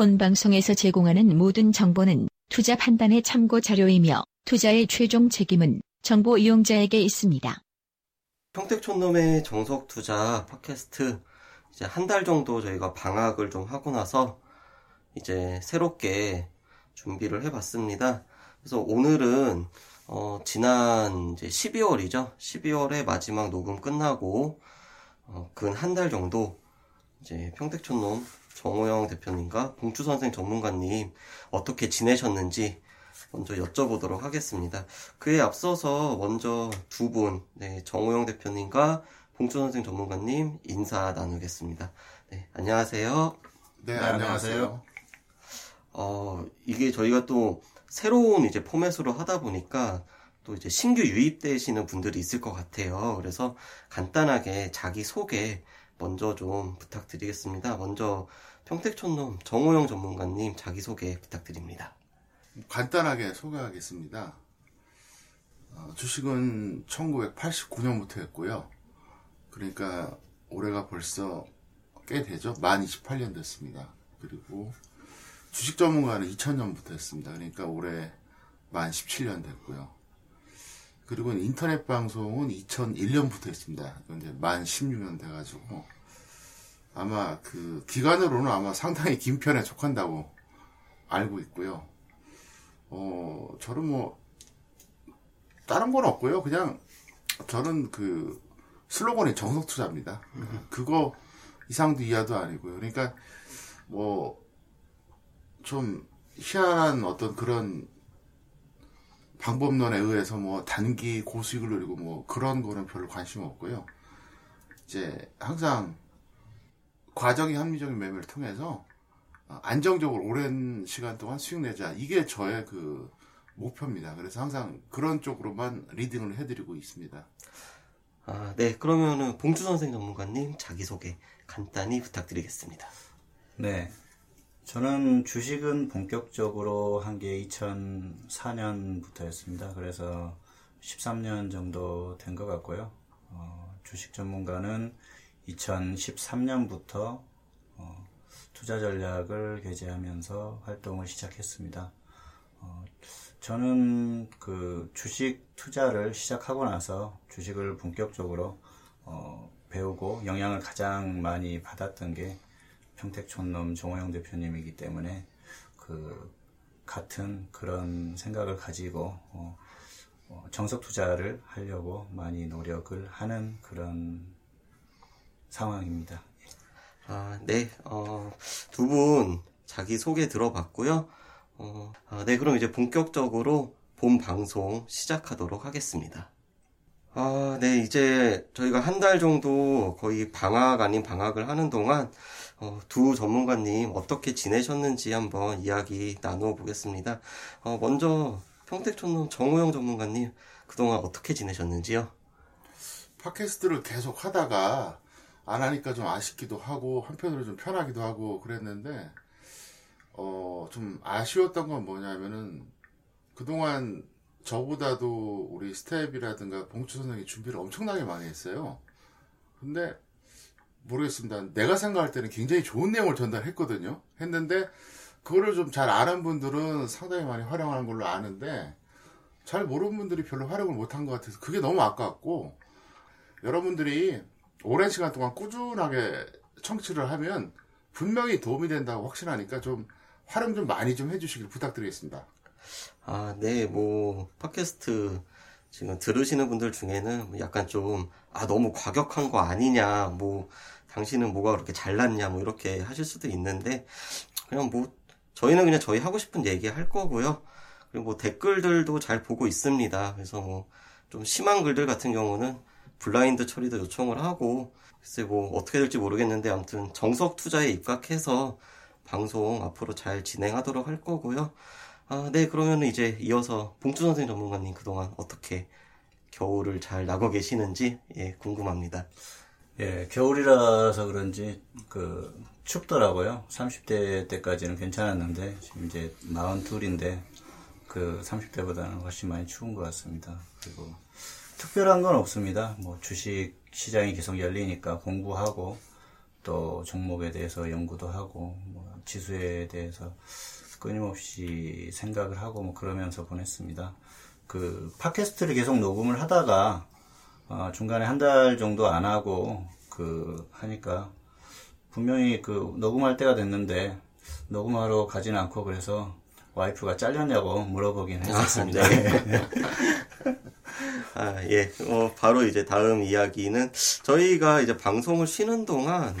본 방송에서 제공하는 모든 정보는 투자 판단의 참고 자료이며 투자의 최종 책임은 정보 이용자에게 있습니다. 평택촌놈의 정석 투자 팟캐스트 이제 한 달 정도 저희가 방학을 좀 하고 나서 이제 새롭게 준비를 해봤습니다. 그래서 오늘은 어, 지난 이제 12월이죠. 12월에 마지막 녹음 끝나고 어, 근 한 달 정도 이제 평택촌놈 정호영 대표님과 봉추 선생 전문가님 어떻게 지내셨는지 먼저 여쭤보도록 하겠습니다. 그에 앞서서 먼저 두 분, 네, 정호영 대표님과 봉추 선생 전문가님 인사 나누겠습니다. 네, 안녕하세요. 네, 안녕하세요. 어, 이게 저희가 또 새로운 이제 포맷으로 하다 보니까 또 이제 신규 유입되시는 분들이 있을 것 같아요. 그래서 간단하게 자기 소개 먼저 좀 부탁드리겠습니다. 먼저 평택촌놈 정호영 전문가님 자기소개 부탁드립니다. 간단하게 소개하겠습니다. 어, 주식은 1989년부터 했고요. 그러니까 올해가 벌써 꽤 되죠. 만 28년 됐습니다. 그리고 주식 전문가는 2000년부터 했습니다. 그러니까 올해 만 17년 됐고요. 그리고 인터넷 방송은 2001년부터 했습니다. 이제 만 16년 돼가지고 아마 그 기간으로는 아마 상당히 긴 편에 속한다고 알고 있고요. 어, 저는 뭐 다른 건 없고요. 그냥 저는 그 슬로건이 정석 투자입니다. 그거 이상도 이하도 아니고요. 그러니까 뭐 좀 희한한 어떤 그런 방법론에 의해서 뭐 단기 고수익을 누리고 뭐 그런 거는 별로 관심 없고요. 이제 항상 과정이 합리적인 매매를 통해서 어, 안정적으로 오랜 시간 동안 수익 내자. 이게 저의 그 목표입니다. 그래서 항상 그런 쪽으로만 리딩을 해드리고 있습니다. 아, 네. 그러면은 봉주 선생 전문가님 자기 소개 간단히 부탁드리겠습니다. 네. 저는 주식은 본격적으로 한 게 2004년부터였습니다. 그래서 13년 정도 된 것 같고요. 어, 주식 전문가는 2013년부터 어, 투자 전략을 개재하면서 활동을 시작했습니다. 어, 저는 그 주식 투자를 시작하고 나서 주식을 본격적으로 어, 배우고 영향을 가장 많이 받았던 게 평택촌놈 정호영 대표님이기 때문에 그 같은 그런 생각을 가지고 어, 어, 정석 투자를 하려고 많이 노력을 하는 그런 상황입니다. 아, 네. 어, 두 분 자기 소개 들어봤고요. 어, 아, 네. 그럼 이제 본격적으로 본 방송 시작하도록 하겠습니다. 아, 네. 이제 저희가 한 달 정도 거의 방학 아닌 방학을 하는 동안 어, 두 전문가님 어떻게 지내셨는지 한번 이야기 나누어 보겠습니다. 어, 먼저 평택촌놈 정우영 전문가님 그동안 어떻게 지내셨는지요? 팟캐스트를 계속 하다가 안 하니까 좀 아쉽기도 하고 한편으로 좀 편하기도 하고 그랬는데 어 좀 아쉬웠던 건 뭐냐면은 그동안 저보다도 우리 스텝이라든가 봉추 선생이 준비를 엄청나게 많이 했어요. 근데 모르겠습니다. 내가 생각할 때는 굉장히 좋은 내용을 전달했거든요. 했는데 그거를 좀 잘 아는 분들은 상당히 많이 활용하는 걸로 아는데 잘 모르는 분들이 별로 활용을 못한 것 같아서 그게 너무 아깝고 여러분들이 오랜 시간 동안 꾸준하게 청취를 하면 분명히 도움이 된다고 확신하니까 좀 활용 좀 많이 좀 해주시길 부탁드리겠습니다. 아, 네, 뭐, 팟캐스트 지금 들으시는 분들 중에는 약간 좀, 아, 너무 과격한 거 아니냐, 뭐, 당신은 뭐가 그렇게 잘났냐, 뭐, 이렇게 하실 수도 있는데, 그냥 뭐, 저희는 그냥 저희 하고 싶은 얘기 할 거고요. 그리고 뭐 댓글들도 잘 보고 있습니다. 그래서 뭐, 좀 심한 글들 같은 경우는 블라인드 처리도 요청을 하고 글쎄 뭐 어떻게 될지 모르겠는데 아무튼 정석 투자에 입각해서 방송 앞으로 잘 진행하도록 할 거고요. 아, 네 그러면 이제 이어서 봉주 선생 전문가님 그동안 어떻게 겨울을 잘 나고 계시는지 예, 궁금합니다. 예, 겨울이라서 그런지 그 춥더라고요. 30대 때까지는 괜찮았는데 지금 이제 42인데 그 30대보다는 훨씬 많이 추운 것 같습니다. 그리고 특별한 건 없습니다. 뭐 주식 시장이 계속 열리니까 공부하고 또 종목에 대해서 연구도 하고 뭐 지수에 대해서 끊임없이 생각을 하고 뭐 그러면서 보냈습니다. 그 팟캐스트를 계속 녹음을 하다가 어, 중간에 한 달 정도 안 하고 그 하니까 분명히 그 녹음할 때가 됐는데 녹음하러 가지는 않고 그래서 와이프가 잘렸냐고 물어보긴 했었습니다. 네. 아, 예. 어, 바로 이제 다음 이야기는 저희가 이제 방송을 쉬는 동안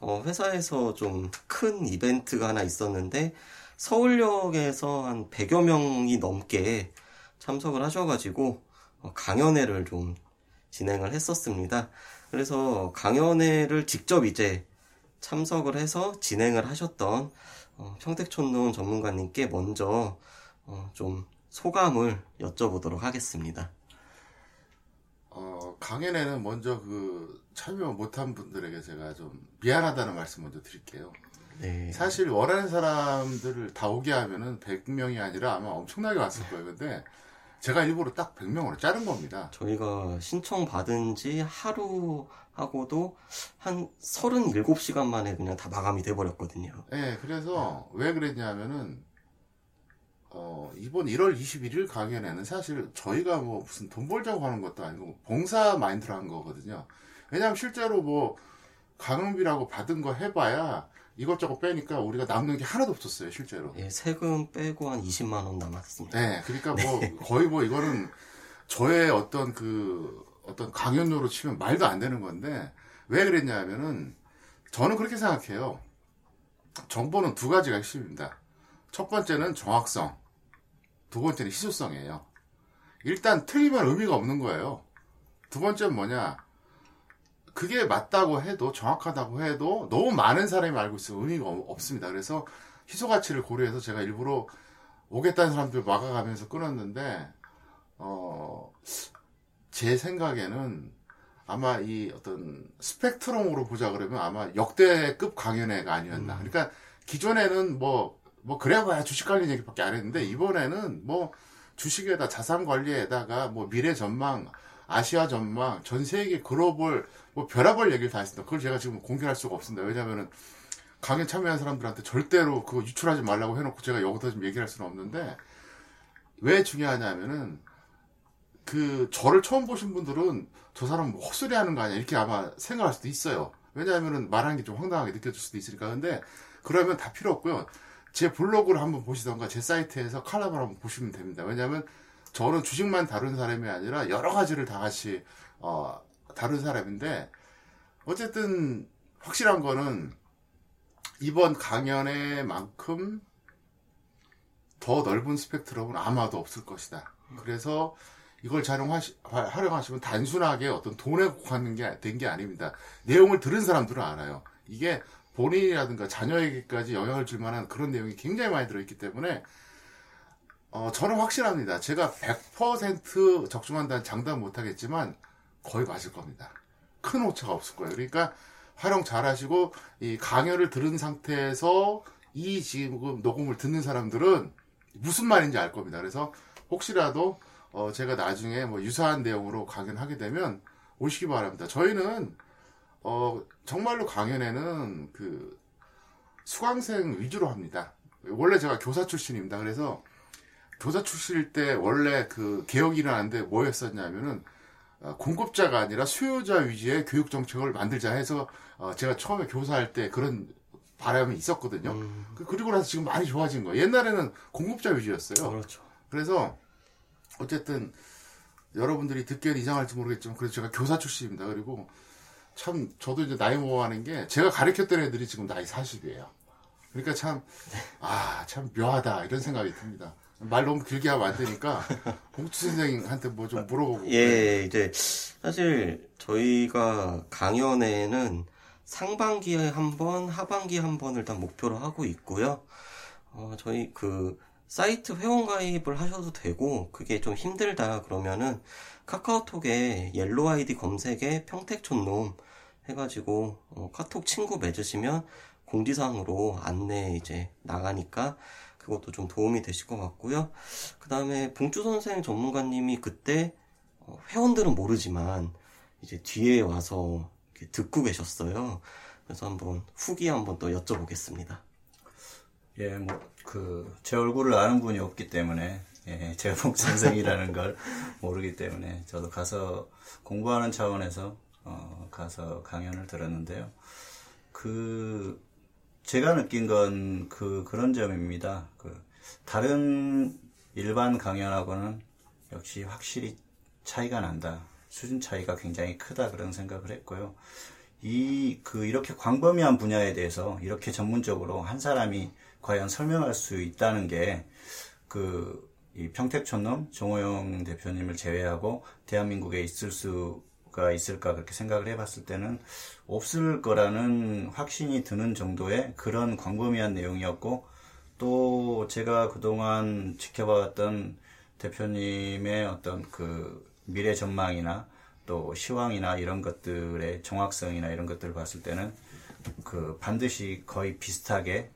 어, 회사에서 좀 큰 이벤트가 하나 있었는데 서울역에서 한 100여 명이 넘게 참석을 하셔가지고 어, 강연회를 좀 진행을 했었습니다. 그래서 강연회를 직접 이제 참석을 해서 진행을 하셨던 어, 평택촌농 전문가님께 먼저 어, 좀 소감을 여쭤보도록 하겠습니다. 어, 강연에는 먼저 그 참여 못한 분들에게 제가 좀 미안하다는 말씀 먼저 드릴게요. 네. 사실 원하는 사람들을 다 오게 하면은 100명이 아니라 아마 엄청나게 왔을 거예요. 근데 제가 일부러 딱 100명으로 자른 겁니다. 저희가 신청 받은 지 하루 하고도 한 37시간 만에 그냥 다 마감이 돼 버렸거든요. 네, 그래서 왜 그랬냐면은 어, 이번 1월 21일 강연에는 사실 저희가 뭐 무슨 돈 벌자고 하는 것도 아니고 봉사 마인드로 한 거거든요. 왜냐하면 실제로 뭐 강연비라고 받은 거 해봐야 이것저것 빼니까 우리가 남는 게 하나도 없었어요, 실제로. 예, 세금 빼고 한 20만 원 남았습니다. 네, 그러니까 뭐 거의 뭐 이거는 저의 어떤 그 어떤 강연료로 치면 말도 안 되는 건데 왜 그랬냐면은 저는 그렇게 생각해요. 정보는 두 가지가 핵심입니다. 첫 번째는 정확성, 두 번째는 희소성이에요. 일단 틀리면 의미가 없는 거예요. 두 번째는 뭐냐? 그게 맞다고 해도 정확하다고 해도 너무 많은 사람이 알고 있으면 의미가 없습니다. 그래서 희소 가치를 고려해서 제가 일부러 오겠다는 사람들 막아가면서 끊었는데 어, 제 생각에는 아마 이 어떤 스펙트럼으로 보자 그러면 아마 역대급 강연회가 아니었나. 그러니까 기존에는 뭐, 뭐, 그래봐야 주식 관련 얘기밖에 안 했는데, 이번에는 뭐, 주식에다 자산 관리에다가 뭐, 미래 전망, 아시아 전망, 전 세계 글로벌, 뭐, 별의별 얘기를 다 했습니다. 그걸 제가 지금 공개할 수가 없습니다. 왜냐면은, 강연 참여한 사람들한테 절대로 그거 유출하지 말라고 해놓고 제가 여기서 좀 얘기할 수는 없는데, 왜 중요하냐면은, 그 저를 처음 보신 분들은 저 사람 뭐 헛소리 하는 거 아니야 이렇게 아마 생각할 수도 있어요. 왜냐하면은 말하는 게 좀 황당하게 느껴질 수도 있으니까. 근데 그러면 다 필요 없고요. 제 블로그를 한번 보시던가 제 사이트에서 칼럼을 한번 보시면 됩니다. 왜냐하면 저는 주식만 다룬 사람이 아니라 여러 가지를 다 같이 어, 다룬 사람인데 어쨌든 확실한 거는 이번 강연에만큼 더 넓은 스펙트럼은 아마도 없을 것이다. 그래서 이걸 활용하시면 단순하게 어떤 돈에 국한된 게, 된 게 아닙니다. 내용을 들은 사람들은 알아요. 이게 본인이라든가 자녀에게까지 영향을 줄 만한 그런 내용이 굉장히 많이 들어있기 때문에, 어, 저는 확실합니다. 제가 100% 적중한다는 장담 못하겠지만, 거의 맞을 겁니다. 큰 오차가 없을 거예요. 그러니까, 활용 잘 하시고, 이 강연을 들은 상태에서 이 지금 녹음을 듣는 사람들은 무슨 말인지 알 겁니다. 그래서 혹시라도 어, 제가 나중에 뭐 유사한 내용으로 강연하게 되면 오시기 바랍니다. 저희는 어, 정말로 강연에는 그 수강생 위주로 합니다. 원래 제가 교사 출신입니다. 그래서 교사 출신일 때 원래 그 개혁이 일어났는데 뭐였었냐면은 어, 공급자가 아니라 수요자 위주의 교육 정책을 만들자 해서 어, 제가 처음에 교사할 때 그런 바람이 있었거든요. 음. 그- 그리고 나서 지금 많이 좋아진 거예요. 옛날에는 공급자 위주였어요. 그렇죠. 그래서 어쨌든 여러분들이 듣기엔 이상할지 모르겠지만 그래서 제가 교사 출신입니다. 그리고 참 저도 이제 나이 먹어가는 게 제가 가르쳤던 애들이 지금 나이 40이에요. 그러니까 참 아 참 묘하다 이런 생각이 듭니다. 말 너무 길게 하면 안 되니까 봉투 선생님한테 뭐 좀 물어보고 예, 이제 사실 저희가 강연회는 상반기에 한 번, 하반기에 한 번을 일단 목표로 하고 있고요. 어, 저희 그 사이트 회원 가입을 하셔도 되고 그게 좀 힘들다 그러면은 카카오톡에 옐로 아이디 검색에 평택촌놈 해가지고 어, 카톡 친구 맺으시면 공지사항으로 안내 이제 나가니까 그것도 좀 도움이 되실 것 같고요. 그 다음에 봉주 선생 전문가님이 그때 어, 회원들은 모르지만 이제 뒤에 와서 듣고 계셨어요. 그래서 한번 후기 한번 또 여쭤보겠습니다. 예, 뭐, 그, 제 얼굴을 아는 분이 없기 때문에, 예, 제가 복선생이라는 걸 모르기 때문에, 저도 가서 공부하는 차원에서, 어, 가서 강연을 들었는데요. 그, 제가 느낀 건 그, 그런 점입니다. 그, 다른 일반 강연하고는 역시 확실히 차이가 난다. 수준 차이가 굉장히 크다. 그런 생각을 했고요. 이, 그, 이렇게 광범위한 분야에 대해서 이렇게 전문적으로 한 사람이 과연 설명할 수 있다는 게, 그, 이 평택촌놈 정호영 대표님을 제외하고 대한민국에 있을 수가 있을까 그렇게 생각을 해봤을 때는 없을 거라는 확신이 드는 정도의 그런 광범위한 내용이었고, 또 제가 그동안 지켜봐왔던 대표님의 어떤 그 미래 전망이나 또 시황이나 이런 것들의 정확성이나 이런 것들을 봤을 때는 그 반드시 거의 비슷하게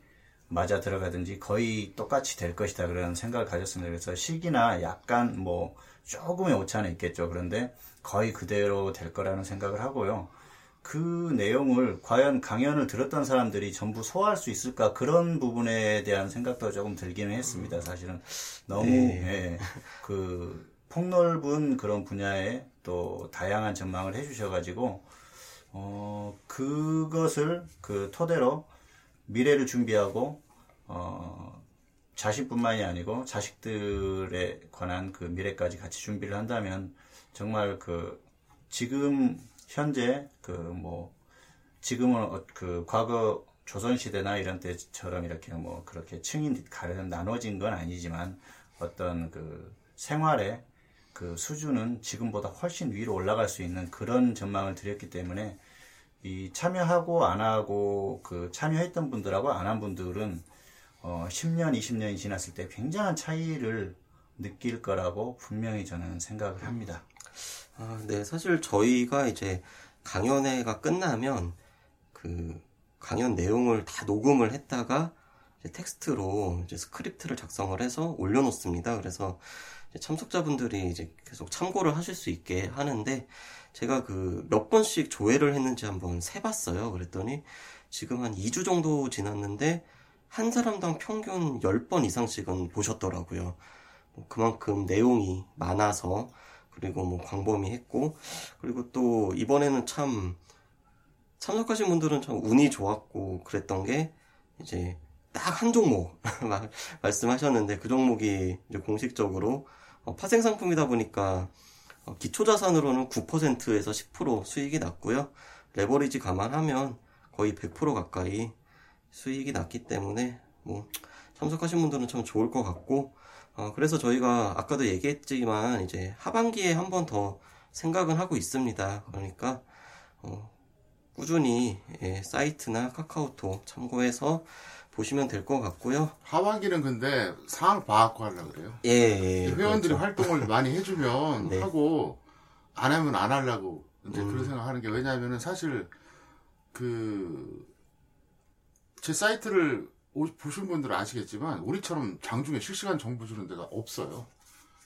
맞아 들어가든지 거의 똑같이 될 것이다 그런 생각을 가졌습니다. 그래서 시기나 약간 뭐 조금의 오차는 있겠죠. 그런데 거의 그대로 될 거라는 생각을 하고요. 그 내용을 과연 강연을 들었던 사람들이 전부 소화할 수 있을까 그런 부분에 대한 생각도 조금 들기는 했습니다. 사실은 너무 네. 예, 그 폭넓은 그런 분야에 또 다양한 전망을 해주셔가지고 어 그것을 그 토대로 미래를 준비하고 어 자신뿐만이 아니고 자식들에 관한 그 미래까지 같이 준비를 한다면 정말 그 지금 현재 그 뭐 지금은 어- 그 과거 조선 시대나 이런 때처럼 이렇게 뭐 그렇게 층이 가려 나눠진 건 아니지만 어떤 그 생활의 그 수준은 지금보다 훨씬 위로 올라갈 수 있는 그런 전망을 드렸기 때문에 이 참여하고 안 하고 그 참여했던 분들하고 안 한 분들은 어 10년, 20년이 지났을 때 굉장한 차이를 느낄 거라고 분명히 저는 생각을 합니다. 아, 네, 사실 저희가 이제 강연회가 끝나면 그 강연 내용을 다 녹음을 했다가 텍스트로 이제 스크립트를 작성을 해서 올려놓습니다. 그래서 이제 참석자분들이 이제 계속 참고를 하실 수 있게 하는데 제가 그 몇 번씩 조회를 했는지 한번 세봤어요. 그랬더니 지금 한 2주 정도 지났는데 한 사람당 평균 10번 이상씩은 보셨더라고요. 뭐 그만큼 내용이 많아서 그리고 뭐 광범위했고 그리고 또 이번에는 참 참석하신 분들은 참 운이 좋았고 그랬던 게 이제 딱 한 종목 말- 말씀하셨는데 그 종목이 이제 공식적으로 어, 파생 상품이다 보니까 어, 기초자산으로는 9%에서 10% 수익이 났고요. 레버리지 감안하면 거의 100% 가까이 수익이 났기 때문에 뭐 참석하신 분들은 참 좋을 것 같고 어, 그래서 저희가 아까도 얘기했지만 이제 하반기에 한 번 더 생각은 하고 있습니다. 그러니까 어, 꾸준히 예, 사이트나 카카오톡 참고해서 보시면 될 것 같고요. 하반기는 근데 상황 봐갖고 하려고 그래요. 예, 예, 회원들이 그렇죠. 활동을 많이 해주면 네. 하고 안 하면 안 하려고 이제 음. 그런 생각하는 게 왜냐하면은 사실 그 제 사이트를 오- 보신 분들은 아시겠지만 우리처럼 장중에 실시간 정보 주는 데가 없어요.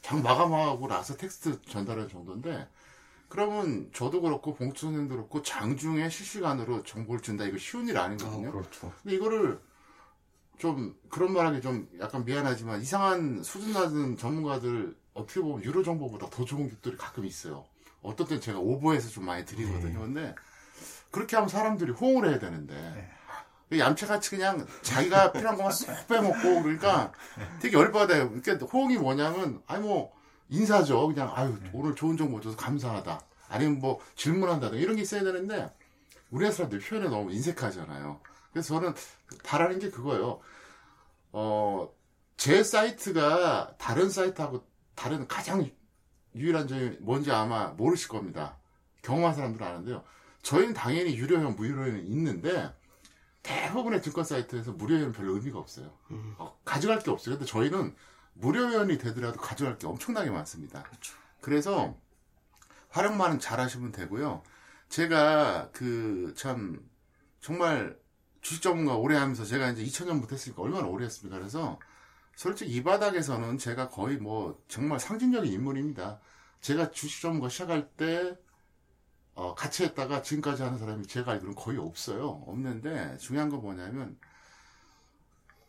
장 마감하고 나서 텍스트 전달하는 정도인데 그러면 저도 그렇고 봉투 선생도 그렇고 장중에 실시간으로 정보를 준다 이거 쉬운 일 아, 아니거든요. 그렇죠. 근데 이거를 좀 그런 말하기 좀 약간 미안하지만 이상한 수준 낮은 전문가들 어떻게 보면 유료 정보보다 더 좋은 것들이 가끔 있어요. 어떨 땐 제가 오버해서 좀 많이 드리거든요. 근데 그렇게 하면 사람들이 호응을 해야 되는데 얌체같이 그냥 자기가 필요한 것만 쏙 빼먹고 그러니까 되게 열받아요. 그러니까 호응이 뭐냐면 아니 뭐 인사죠. 그냥 아유 오늘 좋은 정보 줘서 감사하다. 아니면 뭐 질문한다든가 이런 게 있어야 되는데 우리나라 사람들 표현에 너무 인색하잖아요. 그래서 저는 바라는 게 그거예요. 어, 제 사이트가 다른 사이트하고 다른 가장 유일한 점이 뭔지 아마 모르실 겁니다. 경험한 사람들은 아는데요. 저희는 당연히 유료회원, 무료회원이 있는데 대부분의 증권 사이트에서 무료 회원은 별로 의미가 없어요. 어, 가져갈 게 없어요. 근데 저희는 무료 회원이 되더라도 가져갈 게 엄청나게 많습니다. 그래서 활용만 잘 하시면 되고요. 제가 그 참 정말 주식 전문가 오래 하면서 제가 이제 2000년부터 했으니까 얼마나 오래 했습니까? 그래서 솔직히 이 바닥에서는 제가 거의 뭐 정말 상징적인 인물입니다. 제가 주식 전문가 시작할 때 어, 같이 했다가 지금까지 하는 사람이 제가 알기로는 거의 없어요. 없는데 중요한 건 뭐냐면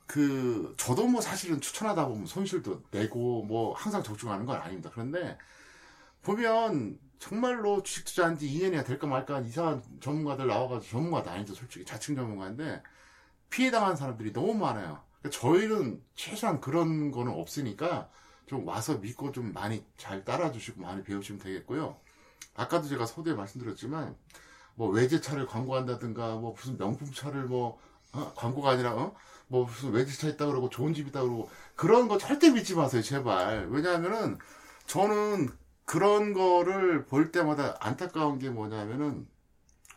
그 저도 뭐 사실은 추천하다 보면 손실도 내고 뭐 항상 적중하는 건 아닙니다. 그런데 보면 정말로 주식 투자한 지 2년이나 될까 말까 한 이상한 전문가들 나와가지고 전문가도 아니죠. 솔직히 자칭 전문가인데 피해당한 사람들이 너무 많아요. 그러니까 저희는 최소한 그런 거는 없으니까 좀 와서 믿고 좀 많이 잘 따라주시고 많이 배우시면 되겠고요. 아까도 제가 서두에 말씀드렸지만 뭐 외제차를 광고한다든가 뭐 무슨 명품차를 뭐 어? 광고가 아니라 어? 뭐 무슨 외제차 있다 그러고 좋은 집 있다 그러고 그런 거 절대 믿지 마세요 제발 왜냐하면은 저는 그런 거를 볼 때마다 안타까운 게 뭐냐면은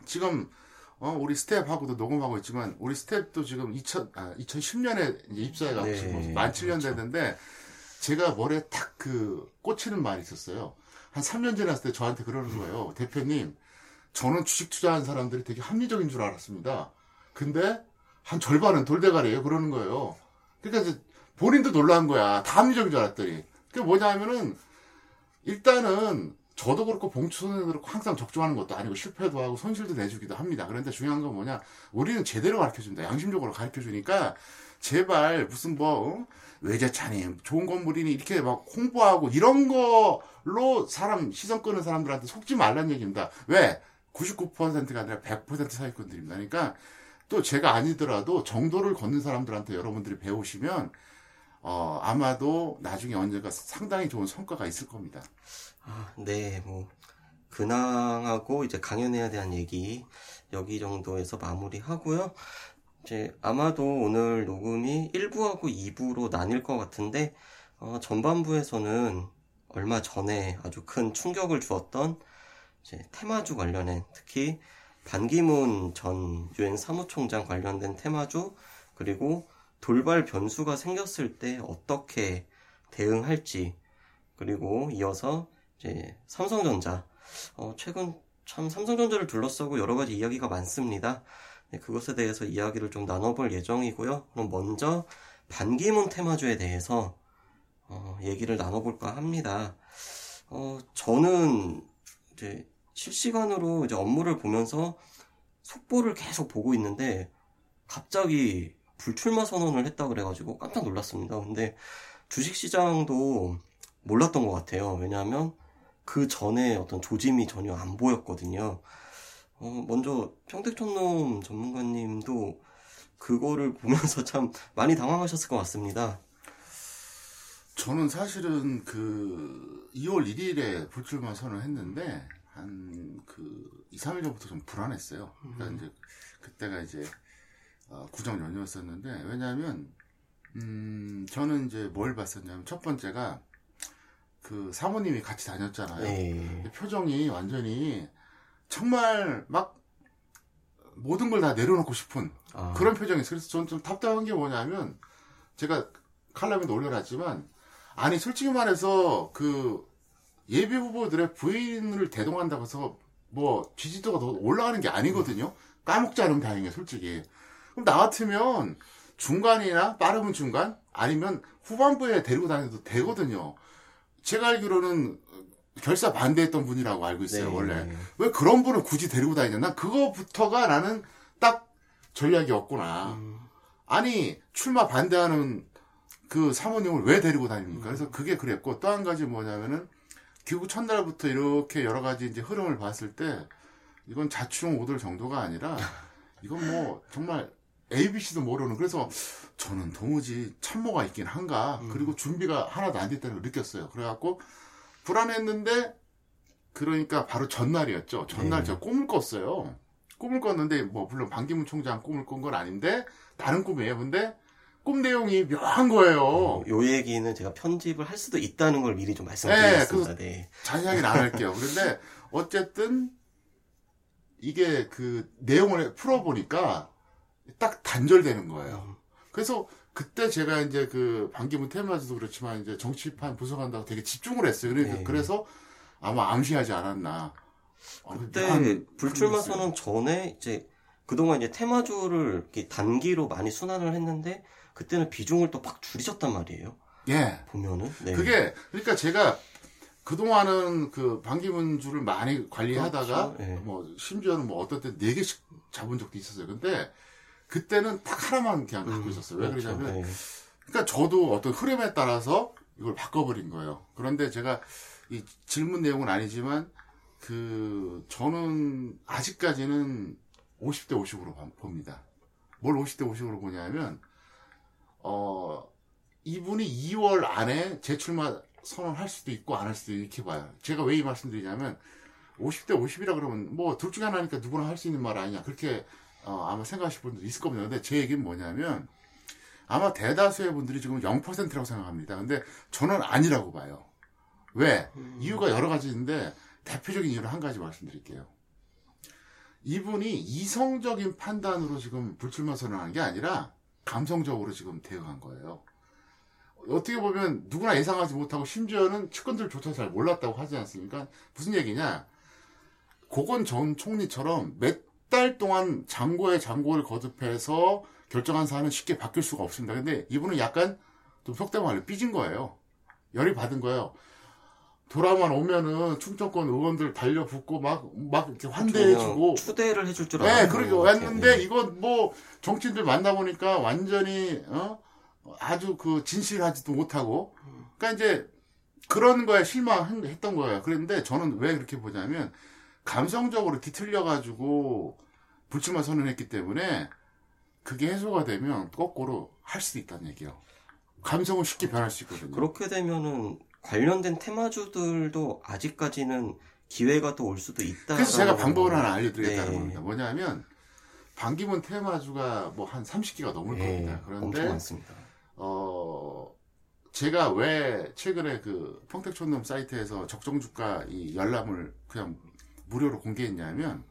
지금 어, 우리 스텝하고도 녹음하고 있지만 우리 스텝도 지금 2000, 아, 2010년에 입사해가지고 네, 만 7년 그렇죠. 됐는데 제가 머리에 딱 그 꽂히는 말이 있었어요. 한 3년 전에 왔을 때 저한테 그러는 거예요. 대표님, 저는 주식 투자한 사람들이 되게 합리적인 줄 알았습니다. 근데 한 절반은 돌대가리예요. 그러는 거예요. 그러니까 이제 본인도 놀란 거야. 다 합리적인 줄 알았더니. 그게 뭐냐 하면은 일단은 저도 그렇고 봉투손해도 그렇고 항상 적중하는 것도 아니고 실패도 하고 손실도 내주기도 합니다. 그런데 중요한 건 뭐냐? 우리는 제대로 가르쳐 준다. 양심적으로 가르쳐 주니까 제발 무슨 뭐 어? 외제차니 좋은 건물이니 이렇게 막 홍보하고 이런 걸로 사람 시선 끄는 사람들한테 속지 말란 얘기입니다. 왜? 99%가 아니라 100% 사기꾼들입니다. 그러니까 또 제가 아니더라도 정도를 걷는 사람들한테 여러분들이 배우시면 어, 아마도 나중에 언젠가 상당히 좋은 성과가 있을 겁니다. 아, 네, 뭐, 근황하고 이제 강연회에 대한 얘기 여기 정도에서 마무리하고요. 이제 아마도 오늘 녹음이 1부하고 2부로 나뉠 것 같은데, 어, 전반부에서는 얼마 전에 아주 큰 충격을 주었던 테마주 관련해 특히 반기문 전 유엔 사무총장 관련된 테마주 그리고 돌발 변수가 생겼을 때 어떻게 대응할지 그리고 이어서 이제 삼성전자 어, 최근 참 삼성전자를 둘러싸고 여러 가지 이야기가 많습니다. 네, 그것에 대해서 이야기를 좀 나눠볼 예정이고요. 그럼 먼저 반기문 테마주에 대해서 어, 얘기를 나눠볼까 합니다. 어, 저는 이제 실시간으로 이제 업무를 보면서 속보를 계속 보고 있는데 갑자기 불출마 선언을 했다 그래가지고 깜짝 놀랐습니다. 근데 주식시장도 몰랐던 것 같아요. 왜냐하면 그 전에 어떤 조짐이 전혀 안 보였거든요. 어, 먼저 평택촌놈 전문가님도 그거를 보면서 참 많이 당황하셨을 것 같습니다. 저는 사실은 그 2월 1일에 불출마 선언을 했는데 한 그 2, 3일 전부터 좀 불안했어요. 그러니까 이제 그때가 이제 어, 구정 연휴였었는데 왜냐하면 음 저는 이제 뭘 봤었냐면 첫 번째가 그 사모님이 같이 다녔잖아요. 네. 표정이 완전히 정말 막 모든 걸 다 내려놓고 싶은 아, 그런 표정이 있어요. 그래서 저는 좀 답답한 게 뭐냐면 제가 칼럼에도 올려놨지만 아니 솔직히 말해서 그 예비 후보들의 부인을 대동한다고 해서 뭐 지지도가 더 올라가는 게 아니거든요. 까먹지 않으면 다행이에요, 솔직히. 그럼 나 같으면 중간이나 빠르면 중간 아니면 후반부에 데리고 다녀도 되거든요. 제가 알기로는 결사 반대했던 분이라고 알고 있어요, 네. 원래. 왜 그런 분을 굳이 데리고 다니냐? 난 그거부터가 나는 딱 전략이 없구나. 음, 아니 출마 반대하는 그 사모님을 왜 데리고 다닙니까? 그래서 그게 그랬고 또 한 가지 뭐냐면은 귀국 첫날부터 이렇게 여러 가지 이제 흐름을 봤을 때 이건 자충 오돌 정도가 아니라 이건 뭐 정말 ABC도 모르는 그래서 저는 도무지 참모가 있긴 한가 그리고 준비가 하나도 안 됐다는 걸 느꼈어요. 그래갖고 불안했는데 그러니까 바로 전날이었죠. 전날 네. 제가 꿈을 꿨어요. 꿈을 꿨는데 뭐 물론 반기문 총장 꿈을 꾼 건 아닌데 다른 꿈이에요. 근데 꿈 내용이 묘한 거예요. 요 얘기는 제가 편집을 할 수도 있다는 걸 미리 좀 말씀드리겠습니다. 네. 자세하게는 안 할게요. 그런데 어쨌든 이게 그 내용을 풀어보니까 딱 단절되는 거예요. 그래서 그때 제가 이제 그 반기문 테마주도 그렇지만 이제 정치판 분석한다고 되게 집중을 했어요. 그러니까 네. 그래서 아마 암시하지 않았나. 어, 그때 묘한 불출마. 선언 전에 이제 그동안 이제 테마주를 단기로 많이 순환을 했는데 그때는 비중을 또팍 줄이셨단 말이에요. 예. 보면은 네. 그게 그러니까 제가 그동안은 그 반기문 주를 많이 관리하다가 그렇죠. 예. 뭐 심지어는 뭐 어떤 때 네 개씩 잡은 적도 있었어요. 근데 그때는 딱 하나만 그냥 갖고 있었어요. 왜 그렇죠. 그러냐면 예. 그러니까 저도 어떤 흐름에 따라서 이걸 바꿔버린 거예요. 그런데 제가 이 질문 내용은 아니지만 그 저는 아직까지는 50대 50으로 봅니다. 뭘 50대 50으로 보냐면 어 이분이 2월 안에 재출마 선언할 수도 있고 안 할 수도 이렇게 봐요. 제가 왜 이 말씀드리냐면 50대 50이라 그러면 뭐 둘 중에 하나니까 누구나 할 수 있는 말 아니냐 그렇게 어, 아마 생각하실 분들 있을 겁니다. 근데 제 얘기는 뭐냐면 아마 대다수의 분들이 지금 0%라고 생각합니다. 근데 저는 아니라고 봐요. 왜? 이유가 여러 가지인데 대표적인 이유를 한 가지 말씀드릴게요. 이분이 이성적인 판단으로 지금 불출마 선언한 게 아니라 감성적으로 지금 대응한 거예요. 어떻게 보면 누구나 예상하지 못하고 심지어는 측근들조차 잘 몰랐다고 하지 않습니까? 무슨 얘기냐? 고건 전 총리처럼 몇 달 동안 장고에 장고를 거듭해서 결정한 사안은 쉽게 바뀔 수가 없습니다. 근데 이분은 약간 좀 속된 말로 삐진 거예요. 열이 받은 거예요. 돌아만 오면은 충청권 의원들 달려붙고 막, 막 이렇게 환대해주고. 그냥 추대를 해줄 줄 네, 알았고 그러게 왔는데 이건 뭐 정치인들 만나보니까 완전히, 어? 아주 그 진실하지도 못하고. 그러니까 이제 그런 거에 실망했던 거예요. 그런데 저는 왜 그렇게 보냐면 감성적으로 뒤틀려가지고 불출마 선언했기 때문에 그게 해소가 되면 거꾸로 할 수도 있다는 얘기예요. 감성은 쉽게 변할 수 있거든요. 그렇게 되면은 관련된 테마주들도 아직까지는 기회가 또올 수도 있다. 그래서 제가 방법을 하나 알려드리겠다는 네. 겁니다. 뭐냐면 반기문 테마주가 뭐 한 30개가 넘을 예, 겁니다. 그런데 많습니다. 어 제가 왜 최근에 그 평택촌놈 사이트에서 적정 주가 이 열람을 그냥 무료로 공개했냐면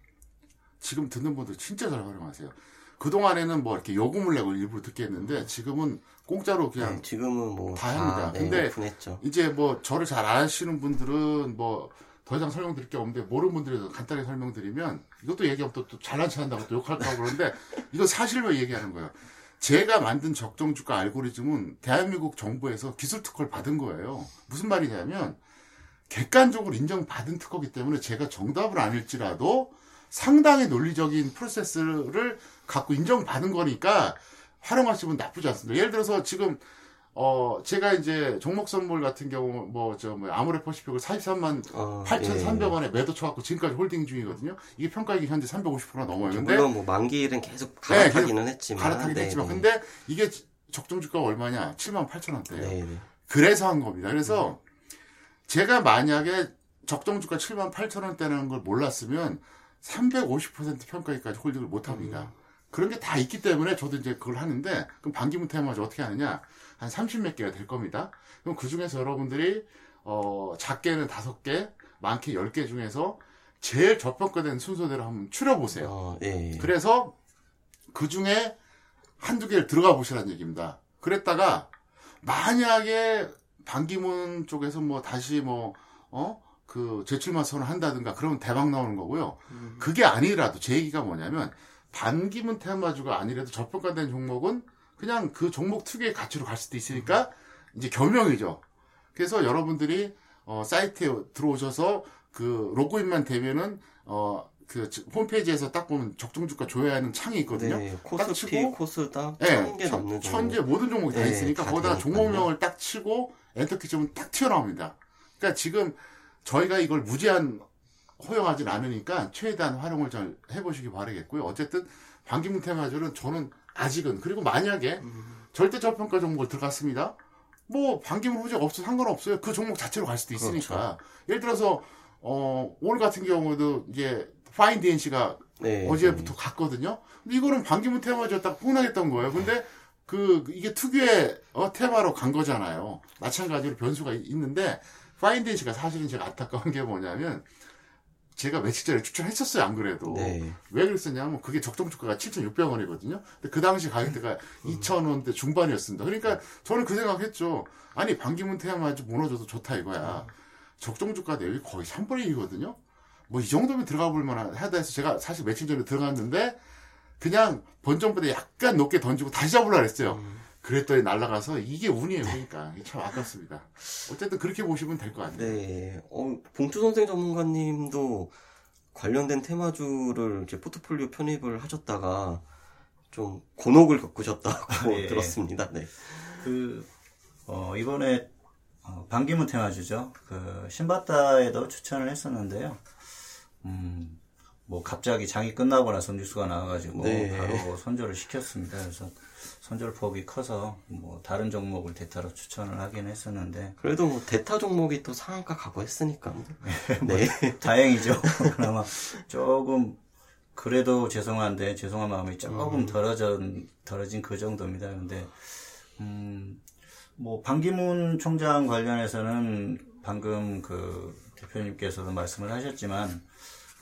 지금 듣는 분들 진짜 잘 활용하세요. 그동안에는 뭐 이렇게 요금을 내고 일부러 듣게 했는데 지금은 공짜로 그냥 네, 지금은 뭐다다 합니다. 네, 근데 오픈했죠. 이제 뭐 저를 잘 아시는 분들은 뭐 더 이상 설명드릴 게 없는데 모르는 분들에서 간단히 설명드리면 이것도 얘기하면 또, 또 잘난 체 한다고 또 욕할까 그러는데 이건 사실로 얘기하는 거예요. 제가 만든 적정 주가 알고리즘은 대한민국 정부에서 기술 특허를 받은 거예요. 무슨 말이냐면 객관적으로 인정받은 특허기 때문에 제가 정답을 아닐지라도 상당히 논리적인 프로세스를 갖고 인정받은 거니까 활용하시면 나쁘지 않습니다. 예를 들어서 지금 어 제가 이제 종목 선물 같은 경우 뭐 저 뭐 아모레 퍼시픽을 43만 어, 8,300원에 매도 쳐갖고 지금까지 holding 중이거든요. 이게 평가액이 현재 350%가 넘어요. 예. 근데 물론 뭐 만기일은 계속 네, 갈아타기는 했지만 갈아타긴 네, 했지만 네. 근데 이게 적정 주가가 얼마냐? 7만 8천 원대예요. 네, 네. 그래서 한 겁니다. 그래서 제가 만약에 적정 주가 7만 8천 원대라는 걸 몰랐으면 350% 평가액까지 홀딩을 못 합니다. 그런 게 다 있기 때문에 저도 이제 그걸 하는데 그럼 반기문 테마주 어떻게 하느냐? 한 30 몇 개가 될 겁니다. 그럼 그 중에서 여러분들이 어 작게는 5개, 많게 10개 중에서 제일 저평가된 순서대로 한번 추려보세요. 어, 예, 예. 그래서 그 중에 한두 개를 들어가 보시라는 얘기입니다. 그랬다가 만약에 반기문 쪽에서 뭐 다시 뭐, 어? 그 재출마 선언 한다든가 그러면 대박 나오는 거고요. 그게 아니라도 제 얘기가 뭐냐면 반기문 테마주가 아니라도 저평가된 종목은 그냥 그 종목 특유의 가치로 갈 수도 있으니까 이제 겸용이죠. 그래서 여러분들이 어, 사이트에 들어오셔서 그 로그인만 되면은 어, 그 홈페이지에서 딱 보면 적정 주가 조회하는 창이 있거든요. 네, 딱 코스피, 치고 코스닥 네, 천개 천- 넘는 천재. 모든 종목이 다 네, 있으니까 다 거기다가 되니까요. 종목명을 딱 치고 엔터 키 치면 딱 튀어나옵니다. 그러니까 지금 저희가 이걸 무제한 허용하진 않으니까 최대한 활용을 잘 해보시기 바라겠고요. 어쨌든 반기문 테마주는 저는 아직은 그리고 만약에 절대 저평가 종목을 들어갔습니다. 뭐 반기문 후지가 없어 상관없어요. 그 종목 자체로 갈 수도 있으니까. 예를 들어서 어, 올 같은 경우도 이제 파인 DNC가 네, 어제부터 갔거든요. 근데 이거는 반기문 테마주였다가 폭락했던 거예요. 근데 그 이게 특유의 어, 테마로 간 거잖아요. 마찬가지로 변수가 있- 있는데 파인덴시가 사실은 제가 안타까운 게 뭐냐면 제가 며칠 전에 추천했었어요. 안 그래도 네. 왜 그랬었냐면 그게 적정 주가가 7,600원이거든요. 근데 그 당시 가격대가 2,000원대 중반이었습니다. 그러니까 저는 그 생각했죠. 아니 반기문 테마주 무너져도 좋다 이거야. 적정 주가 대비 거의 3분의 1이거든요. 뭐 이 정도면 들어가 볼 만하다 해서 제가 사실 며칠 전에 들어갔는데 그냥 번전보다 약간 높게 던지고 다시 잡으려고 했어요. 그랬더니 날아가서 이게 운이에요. 그러니까 이게 참 아깝습니다. 어쨌든 그렇게 보시면 될 것 같아요. 네. 어, 봉투 선생 전문가님도 관련된 테마주를 이제 포트폴리오 편입을 하셨다가 좀 곤혹을 겪으셨다고 예. 들었습니다. 네. 그, 어, 이번에, 어, 반기문 테마주죠. 그, 신바타에도 추천을 했었는데요. 음, 뭐, 갑자기 장이 끝나고 나서 뉴스가 나와가지고, 네. 바로 선조를 시켰습니다. 그래서, 선조를 폭이 커서, 뭐, 다른 종목을 대타로 추천을 하긴 했었는데, 그래도 뭐 대타 종목이 또 상한가 가고 했으니까. 네. 다행이죠. 그나마 조금 그래도 죄송한데 죄송한 마음이 조금 덜어진 덜어진 그 정도입니다. 근데 음뭐 반기문 총장 관련해서는 방금 그 대표님께서도 말씀을 하셨지만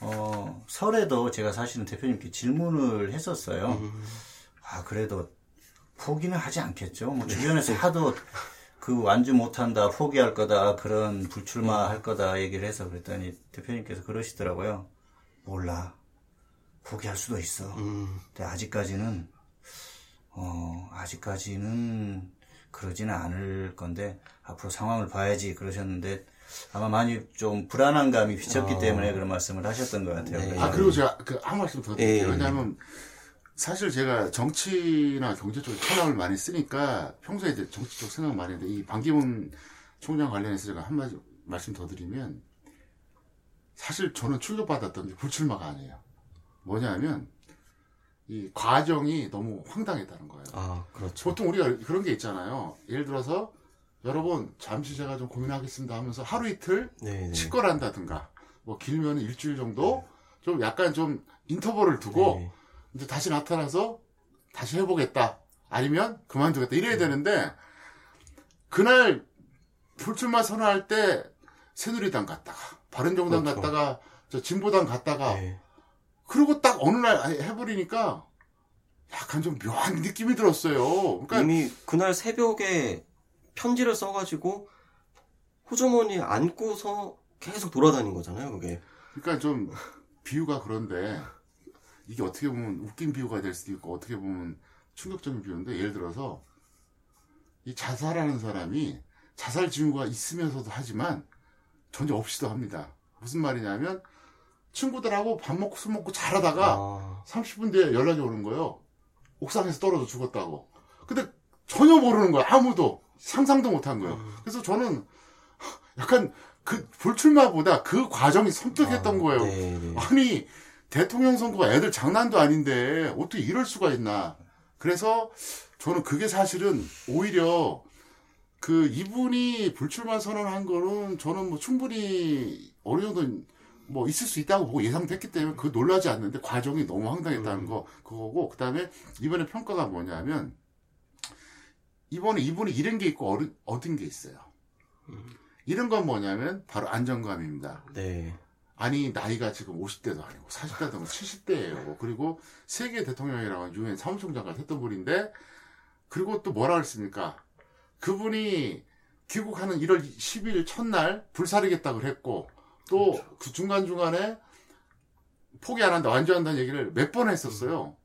어 설에도 제가 사실은 대표님께 질문을 했었어요. 아 그래도 포기는 하지 않겠죠. 뭐 주변에서 하도 그 완주 못한다, 포기할 거다, 그런 불출마할 거다 얘기를 해서 그랬더니 대표님께서 그러시더라고요. 몰라. 포기할 수도 있어. 음, 근데 아직까지는, 어, 아직까지는 그러지는 않을 건데, 앞으로 상황을 봐야지 그러셨는데, 아마 많이 좀 불안한 감이 비쳤기 때문에 그런 말씀을 하셨던 것 같아요. 네. 아 그리고 제가 그 한 말씀 더 드릴게요. 예. 왜냐하면 사실 제가 정치나 경제 쪽에 철학을 많이 쓰니까 평소에 이제 정치 쪽 생각 많이 했는데 이 반기문 총장 관련해서 제가 한 마디 말씀 더 드리면 사실 저는 충격받았던 게 불출마가 아니에요. 뭐냐면 이 과정이 너무 황당했다는 거예요. 아, 그렇죠. 보통 우리가 그런 게 있잖아요. 예를 들어서 여러분 잠시 제가 좀 고민하겠습니다 하면서 하루 이틀 네, 네. 치과한다든가 뭐 길면 일주일 정도 좀 약간 좀 인터벌을 두고 네. 이제 다시 나타나서 다시 해보겠다 아니면 그만두겠다 이래야 되는데 그날 불출마 선언할 때 새누리당 갔다가 바른정당 그렇죠. 갔다가 저 진보당 갔다가 네. 그리고 딱 어느 날 해버리니까 약간 좀 묘한 느낌이 들었어요. 그러니까 이미 그날 새벽에 편지를 써가지고 호주머니에 안고서 계속 돌아다닌 거잖아요, 그게. 그러니까 좀 비유가 그런데 이게 어떻게 보면 웃긴 비유가 될 수도 있고 어떻게 보면 충격적인 비유인데 예를 들어서 이 자살하는 사람이 자살 징후가 있으면서도 하지만 전혀 없이도 합니다. 무슨 말이냐면 친구들하고 밥 먹고 술 먹고 잘하다가 아, 30분 뒤에 연락이 오는 거예요. 옥상에서 떨어져 죽었다고. 근데 전혀 모르는 거야. 아무도 상상도 못한 거예요. 그래서 저는 약간 그 불출마보다 그 과정이 섬뜩했던 거예요. 네, 네. 아니 대통령 선거가 애들 장난도 아닌데 어떻게 이럴 수가 있나. 그래서 저는 그게 사실은 오히려 그 이분이 불출마 선언한 거는 저는 뭐 충분히 어느 정도 뭐 있을 수 있다고 보고 예상됐기 때문에 그 놀라지 않는데 과정이 너무 황당했다는 거 그거고 그다음에 이번에 평가가 뭐냐면 이번에 이분이 잃은 게 있고 얻은, 게 있어요. 잃은 건 뭐냐면 바로 안정감입니다. 네. 아니 나이가 지금 50대도 아니고 40대도 아니고 70대예요. 그리고 세계 대통령이라고 유엔 사무총장까지 했던 분인데 그리고 또 뭐라 그랬습니까? 그분이 귀국하는 1월 10일 첫날 불사르겠다고 했고 또 그 중간 중간에 포기 안 한다 완주한다는 얘기를 몇 번 했었어요.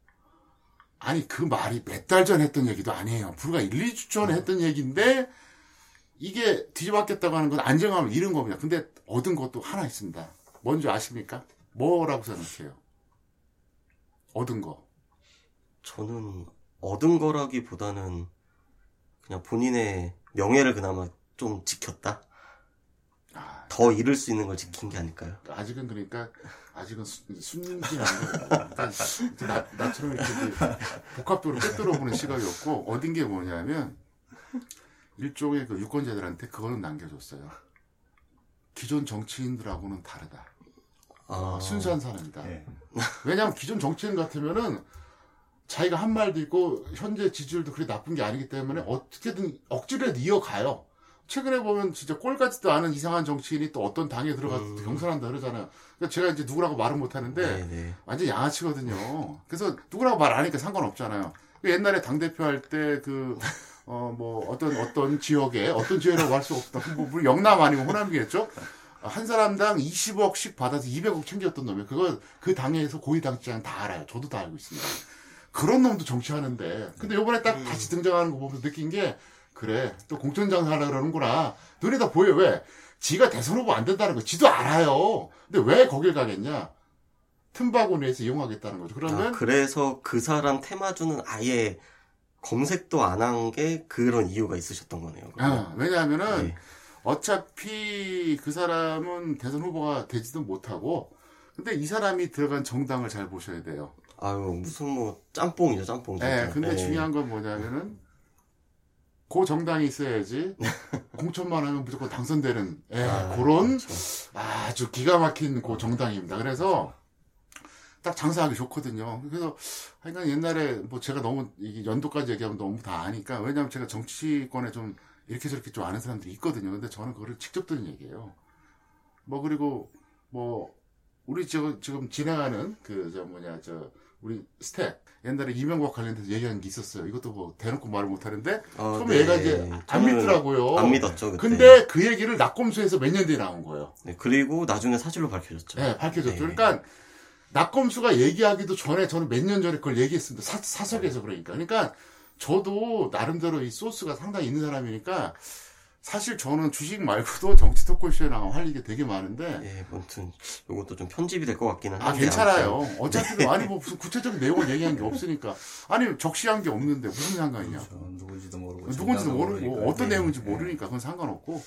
아니 그 말이 몇 달 전 했던 얘기도 아니에요. 불과 1, 2주 전에 했던 얘기인데 이게 뒤집었겠다고 하는 건 안정감을 잃은 겁니다. 근데 얻은 것도 하나 있습니다. 뭔지 아십니까? 뭐라고 생각해요? 얻은 거. 저는 얻은 거라기보다는 그냥 본인의 명예를 그나마 좀 지켰다? 아, 더 잃을 수 있는 걸 지킨 게 아닐까요? 아직은 그러니까 아직은 수- 순진한 나, 나처럼 이렇게 이제 복합도로 꿰뚫어 보는 시각이 없고 얻은 게 뭐냐면 일종의 그 유권자들한테 그거는 남겨줬어요. 기존 정치인들하고는 다르다. 아, 순수한 사람이다. 예. 왜냐하면 기존 정치인 같으면은 자기가 한 말도 있고 현재 지지율도 그리 나쁜 게 아니기 때문에 어떻게든 억지로라도 이어가요. 최근에 보면 진짜 꼴 같지도 않은 이상한 정치인이 또 어떤 당에 들어가서 음. 경선한다 그러잖아요. 그러니까 제가 이제 누구라고 말은 못하는데 네, 네. 완전 양아치거든요. 그래서 누구라고 말 안 하니까 상관없잖아요. 그 옛날에 당대표 할 때 그, 어, 뭐, 어떤, 어떤 지역에, 어떤 지역이라고 할 수 없다. 뭐, 우리 영남 아니고 호남이겠죠? 한 사람당 20억씩 받아서 200억 챙겼던 놈이에요. 그거, 그 당에서 고위 당직자는 다 알아요. 저도 다 알고 있습니다. 그런 놈도 정치하는데. 근데 요번에 딱 다시 등장하는 거 보면서 느낀 게, 그래, 또 공천장 하려 그러는구나. 눈에 다 보여. 왜? 지가 대선 후보 안 된다는 거 지도 알아요. 근데 왜 거길 가겠냐? 틈바구니에서 이용하겠다는 거죠. 그러면, 아, 그래서 그 사람 테마주는 아예 검색도 안 한 게 그런 이유가 있으셨던 거네요. 아, 왜냐하면은, 네. 어차피 그 사람은 대선 후보가 되지도 못하고, 근데 이 사람이 들어간 정당을 잘 보셔야 돼요. 아유 무슨 뭐 짬뽕이죠 짬뽕. 예, 진짜. 근데 예. 중요한 건 뭐냐면은, 그 정당이 있어야지, 공천만 하면 무조건 당선되는, 예, 아, 그런 그렇죠. 아주 기가 막힌 그 정당입니다. 그래서, 딱 장사하기 좋거든요. 그래서, 하여간 옛날에, 뭐 제가 너무, 이게 연도까지 얘기하면 너무 다 아니까, 왜냐면 제가 정치권에 좀, 이렇게 저렇게 좀 아는 사람들이 있거든요. 근데 저는 그거를 직접 들은 얘기예요. 뭐, 그리고, 뭐, 우리 저, 지금 진행하는, 그, 저 뭐냐, 저, 우리 스텝. 옛날에 이명박 관련돼서 얘기한 게 있었어요. 이것도 뭐, 대놓고 말을 못 하는데, 아, 처음에 네. 얘가 이제 안 믿더라고요. 안 믿었죠 그때. 근데 그 얘기를 나꼼수에서 몇 년 뒤에 나온 거예요. 네, 그리고 나중에 사실로 밝혀졌죠. 네, 밝혀졌죠. 네. 그러니까 낙검수가 얘기하기도 전에 저는 몇 년 전에 그걸 얘기했습니다. 사, 사석에서 그러니까. 그러니까 저도 나름대로 이 소스가 상당히 있는 사람이니까 사실 저는 주식 말고도 정치 토크쇼에 나가면 할 얘기 되게 많은데 예, 아무튼 요것도 좀 편집이 될 것 같기는 아 한데. 괜찮아요. 아무튼. 어차피 아니 뭐 무슨 구체적인 내용을 얘기한 게 없으니까 아니 적시한 게 없는데 무슨 상관이냐. 저 누군지도 모르고 누군지도 모르고 모르니까. 어떤 네. 내용인지 모르니까 그건 상관없고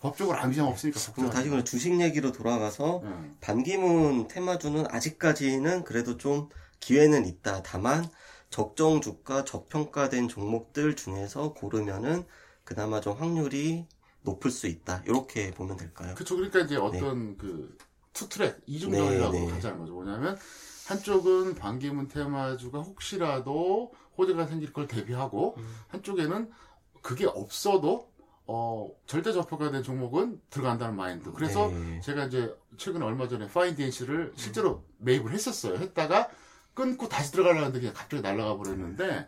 법적으로 이상 없으니까 그럼 다시 그럼 주식 얘기로 돌아가서 마. 응. 반기문 테마주는 아직까지는 그래도 좀 기회는 있다. 다만 적정 주가 저평가된 종목들 중에서 고르면은 그나마 좀 확률이 높을 수 있다. 이렇게 보면 될까요? 그쵸. 그러니까 이제 어떤 그 투트랙 이중전이라고 네, 네. 하자는 거죠. 뭐냐면 한쪽은 반기문 테마주가 혹시라도 호재가 생길 걸 대비하고 음. 한쪽에는 그게 없어도 어 절대 저평가된 종목은 들어간다는 마인드. 그래서 네. 제가 이제 최근에 얼마 전에 파인디엔시를 실제로 매입을 했었어요. 했다가 끊고 다시 들어가려는데 그냥 갑자기 날아가 버렸는데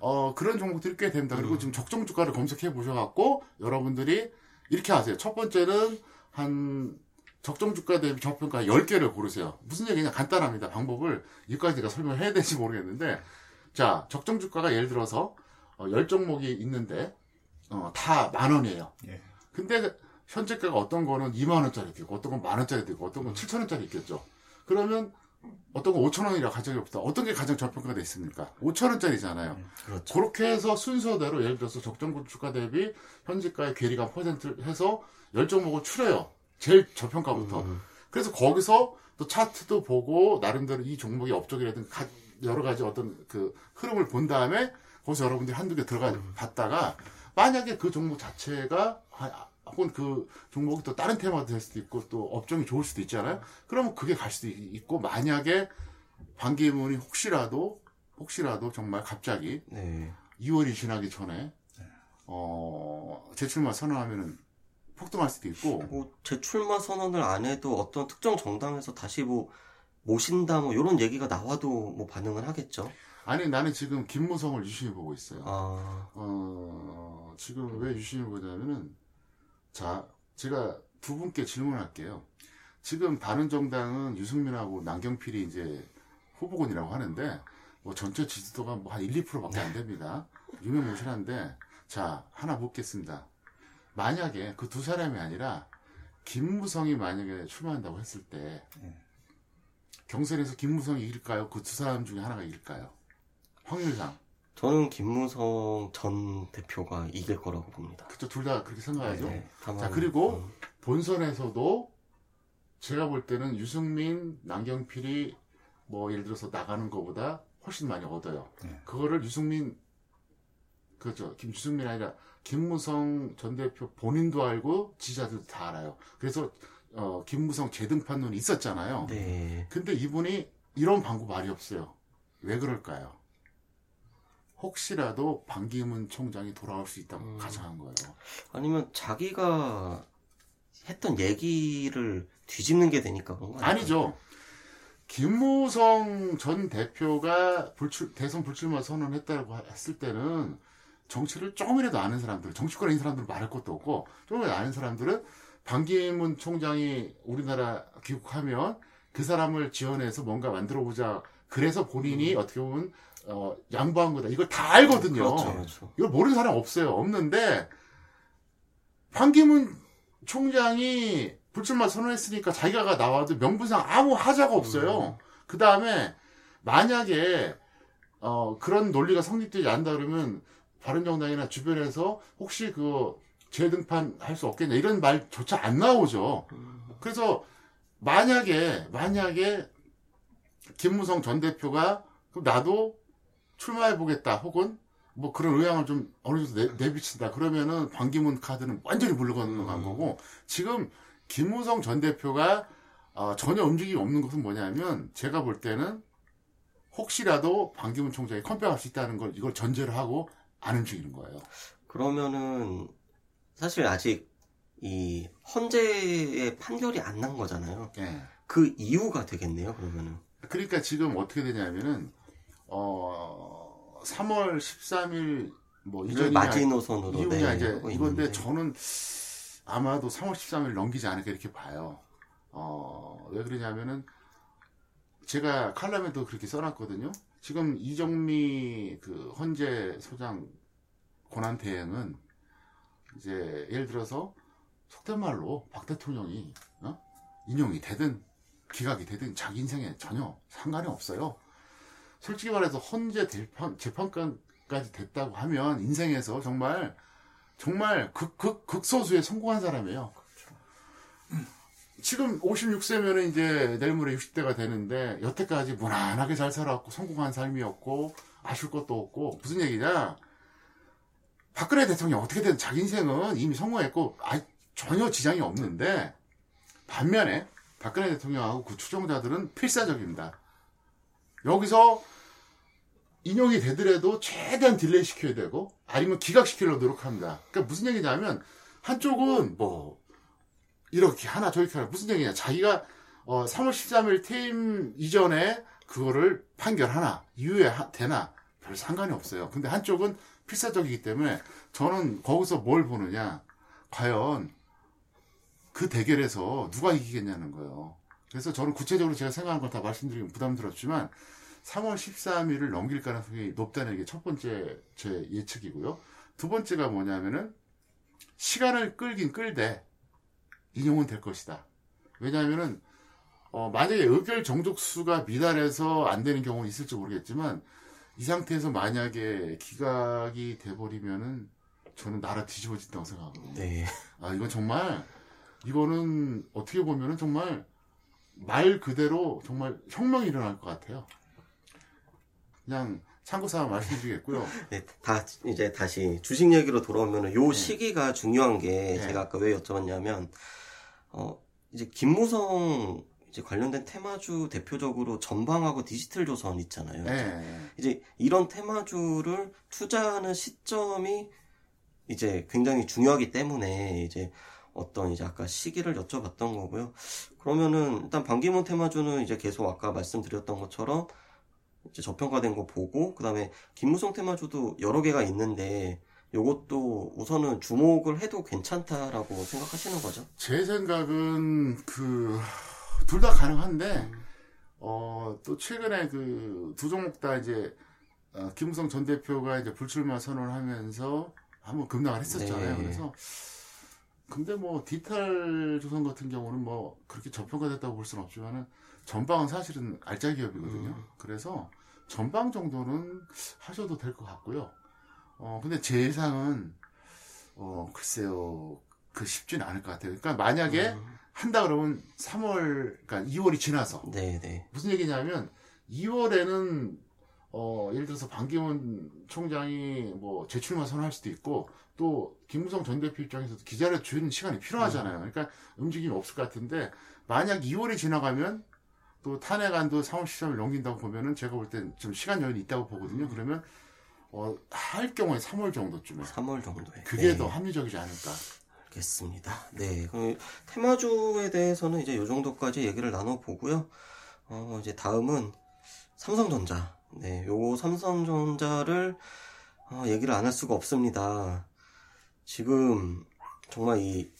어 그런 종목들이 꽤 됩니다. 그리고 지금 적정 주가를 검색해 보셔갖고 여러분들이 이렇게 하세요. 첫 번째는 한 적정 주가 대비 저평가 10개를 고르세요. 무슨 얘기냐 간단합니다. 방법을 여기까지 제가 설명해야 될지 모르겠는데 자 적정 주가가 예를 들어서 어, 10종목이 있는데 어, 다 만 원이에요. 예. 근데 현재가가 어떤 거는 2만 원짜리 있고 어떤 건 만 원짜리 있고 어떤 건 7천 원짜리 있겠죠. 그러면 어떤 건 5천 원이라 가정이 없다. 어떤 게 가장 저평가돼 있습니까? 5천 원짜리잖아요. 그렇죠. 그렇게 해서 순서대로 예를 들어서 적정 주가 대비 현재가의 괴리감 퍼센트를 해서 열 종목을 추려요. 제일 저평가부터. 음. 그래서 거기서 또 차트도 보고 나름대로 이 종목의 업적이라든가 가- 여러 가지 어떤 그 흐름을 본 다음에 거기서 여러분들이 한두 개 들어가 봤다가 만약에 그 종목 자체가 아, 혹은 그 종목이 또 다른 테마도 될 수도 있고 또 업종이 좋을 수도 있잖아요. 그러면 그게 갈 수도 있- 있고 만약에 반기문이 혹시라도 혹시라도 정말 갑자기 네. 2월이 지나기 전에 어 재출마 선언하면은 폭등할 수도 있고 뭐 재출마 선언을 안 해도 어떤 특정 정당에서 다시 뭐 모신다 뭐 이런 얘기가 나와도 뭐 반응을 하겠죠. 아니 나는 지금 김무성을 유심히 보고 있어요. 아, 어 지금 왜 유심히 보냐면은 자 제가 두 분께 질문할게요. 지금 바른정당은 유승민하고 남경필이 이제 후보군이라고 하는데 뭐 전체 지지도가 뭐 한 1, 2%밖에 안 됩니다. 유명무실한데 자 하나 묻겠습니다. 만약에 그 두 사람이 아니라 김무성이 만약에 출마한다고 했을 때 경선에서 김무성이 이길까요? 그 두 사람 중에 하나가 이길까요? 확률상 저는 김무성 전 대표가 이길 거라고 봅니다. 그쵸 둘다 그렇게 생각하죠. 네, 다만, 자, 그리고 음, 본선에서도 제가 볼 때는 유승민, 남경필이 뭐 예를 들어서 나가는 것보다 훨씬 많이 얻어요. 네. 그거를 유승민 그죠 김유승민 아니라 김무성 전 대표 본인도 알고 지지자들도 다 알아요. 그래서 어, 김무성 재등판론이 있었잖아요. 네. 근데 이분이 이런 방구 말이 없어요. 왜 그럴까요? 혹시라도 반기문 총장이 돌아올 수 있다고 음. 가정한 거예요. 아니면 자기가 했던 얘기를 뒤집는 게 되니까 그런 거? 아니죠. 김무성 전 대표가 불출, 대선 불출마 선언했다고 했을 때는 정치를 조금이라도 아는 사람들, 정치권에 있는 사람들은 말할 것도 없고, 조금이라도 아는 사람들은 반기문 총장이 우리나라 귀국하면 그 사람을 지원해서 뭔가 만들어 보자. 그래서 본인이 어떻게 보면 어, 양보한 거다. 이걸 다 알거든요. 그렇죠, 그렇죠. 이걸 모르는 사람 없어요. 없는데 반기문 총장이 불출마 선언했으니까 자기가 나와도 명분상 아무 하자가 없어요. 그 다음에 만약에 어, 그런 논리가 성립되지 않는다 그러면 바른정당이나 주변에서 혹시 그 재등판 할 수 없겠냐 이런 말조차 안 나오죠. 그래서 만약에 만약에 김무성 전 대표가 그럼 나도 출마해 보겠다 혹은 뭐 그런 의향을 좀 어느 정도 내, 내비친다 그러면은 반기문 카드는 완전히 물러가는 거고 지금 김무성 전 대표가 어, 전혀 움직임이 없는 것은 뭐냐면 제가 볼 때는 혹시라도 반기문 총장이 컴백할 수 있다는 걸 이걸 전제를 하고 안 움직이는 거예요. 그러면은 사실 아직 이 헌재의 판결이 안 난 거잖아요. 예. 그 이유가 되겠네요. 그러면은 그러니까 지금 어떻게 되냐면은 어 3월 13일 뭐 이걸 이전이냐 마지노선으로 이유냐 네, 이제 이건데. 저는 아마도 3월 13일 넘기지 않을까 이렇게 봐요. 어, 왜 그러냐면은 제가 칼럼에도 그렇게 써놨거든요. 지금 이정미 그 헌재 소장 권한 대행은 이제 예를 들어서 속된 말로 박 대통령이 어? 인용이 되든 기각이 되든 자기 인생에 전혀 상관이 없어요. 솔직히 말해서 헌재 재판, 재판관까지 됐다고 하면 인생에서 정말 정말 극, 극, 극소수에 성공한 사람이에요. 지금 56세면은 이제 내일 모레 60대가 되는데 여태까지 무난하게 잘 살았고 성공한 삶이었고 아쉬울 것도 없고 무슨 얘기냐? 박근혜 대통령 어떻게 든 자기 인생은 이미 성공했고 아, 전혀 지장이 없는데 반면에 박근혜 대통령하고 그 추종자들은 필사적입니다. 여기서 인용이 되더라도 최대한 delay 시켜야 되고 아니면 기각시키려고 노력합니다. 그러니까 무슨 얘기냐면 한쪽은 뭐 이렇게 하나 저렇게 하나 무슨 얘기냐 자기가 어 3월 13일 퇴임 이전에 그거를 판결하나 이후에 하- 되나 별 상관이 없어요. 근데 한쪽은 필사적이기 때문에 저는 거기서 뭘 보느냐 과연 그 대결에서 누가 이기겠냐는 거예요. 그래서 저는 구체적으로 제가 생각하는 걸다 말씀드리면 부담스럽지만 3월 13일을 넘길 가능성이 높다는 게 첫 번째 제 예측이고요. 두 번째가 뭐냐면은 시간을 끌긴 끌되 인용은 될 것이다. 왜냐하면은 어, 만약에 의결 정족수가 미달해서 안 되는 경우는 있을지 모르겠지만 이 상태에서 만약에 기각이 돼버리면은 저는 나라 뒤집어진다고 생각하거든요. 네. 아, 이건 정말, 이거는 어떻게 보면은 정말 말 그대로 정말 혁명이 일어날 것 같아요. 그냥 참고삼아 말씀드리겠고요. 네, 다 이제 다시 주식 얘기로 돌아오면은 요 시기가 중요한 게 네. 제가 아까 왜 여쭤봤냐면 어 이제 김무성 이제 관련된 테마주 대표적으로 전방하고 디지털 조선 있잖아요. 네. 이제 이런 테마주를 투자하는 시점이 이제 굉장히 중요하기 때문에 이제 어떤 이제 아까 시기를 여쭤봤던 거고요. 그러면은 일단 반기문 테마주는 이제 계속 아까 말씀드렸던 것처럼 저평가된 거 보고 그다음에 김무성 테마주도 여러 개가 있는데 요것도 우선은 주목을 해도 괜찮다라고 생각하시는 거죠? 제 생각은 그, 둘 다 가능한데, 어, 또 최근에 그 두 종목 다 이제, 어, 김무성 전 대표가 이제 불출마 선언을 하면서 한번 급락을 했었잖아요. 네. 그래서, 근데 뭐, 디탈 조선 같은 경우는 뭐, 그렇게 저평가됐다고 볼 수는 없지만은, 전방은 사실은 알짜 기업이거든요. 그래서, 전방 정도는 하셔도 될 것 같고요. 어, 근데 제 예상은, 어, 글쎄요, 그 쉽지는 않을 것 같아요. 그러니까 만약에 한다 그러면 3월, 그러니까 2월이 지나서 네, 네. 무슨 얘기냐면 2월에는 어, 예를 들어서 반기문 총장이 뭐 재출마 선언할 수도 있고 또 김무성 전 대표 입장에서도 기자를 주는 시간이 필요하잖아요. 그러니까 움직임이 없을 것 같은데 만약 2월이 지나가면 또 탄핵안도 3월 13일 넘긴다고 보면은 제가 볼 땐 좀 시간 여유는 있다고 보거든요. 그러면 어, 할 경우에 3월 정도쯤에 3월 정도에. 그게 네. 더 합리적이지 않을까. 알겠습니다. 네. 그럼 테마주에 대해서는 이제 요 정도까지 얘기를 나눠보고요. 어, 이제 다음은 삼성전자. 네. 요 삼성전자를 어, 얘기를 안 할 수가 없습니다. 지금 정말 이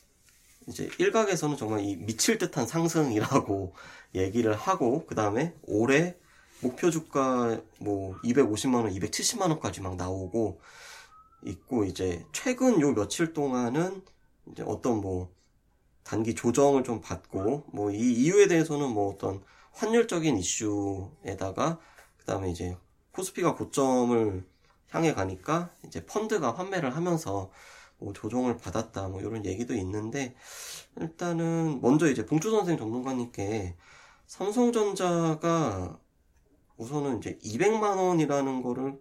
이제 일각에서는 정말 이 미칠 듯한 상승이라고 얘기를 하고 그 다음에 올해 목표 주가 뭐 250만 원, 270만 원까지 막 나오고 있고 이제 최근 요 며칠 동안은 이제 어떤 뭐 단기 조정을 좀 받고 뭐 이 이유에 대해서는 뭐 어떤 환율적인 이슈에다가 그다음에 이제 코스피가 고점을 향해 가니까 이제 펀드가 환매를 하면서 뭐 조정을 받았다 뭐 이런 얘기도 있는데 일단은 먼저 이제 봉주 선생 전문가님께 삼성전자가 우선은 이제 200만 원이라는 거를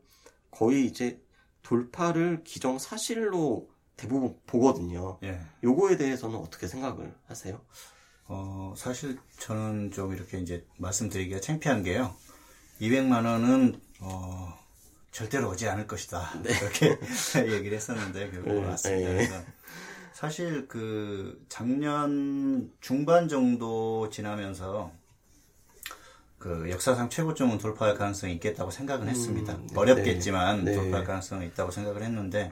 거의 이제 돌파를 기정 사실로 대부분 보거든요. 예. 요거에 대해서는 어떻게 생각을 하세요? 어, 사실 저는 좀 이렇게 이제 말씀드리기가 창피한 게요. 200만 원은 어, 절대로 오지 않을 것이다. 이렇게 얘기를 했었는데 결국 네, 왔습니다. 네. 그래서 사실 그 작년 중반 정도 지나면서 그 역사상 최고점은 돌파할 가능성이 있겠다고 생각은 했습니다. 음, 네, 어렵겠지만 네. 돌파할 가능성이 있다고 생각을 했는데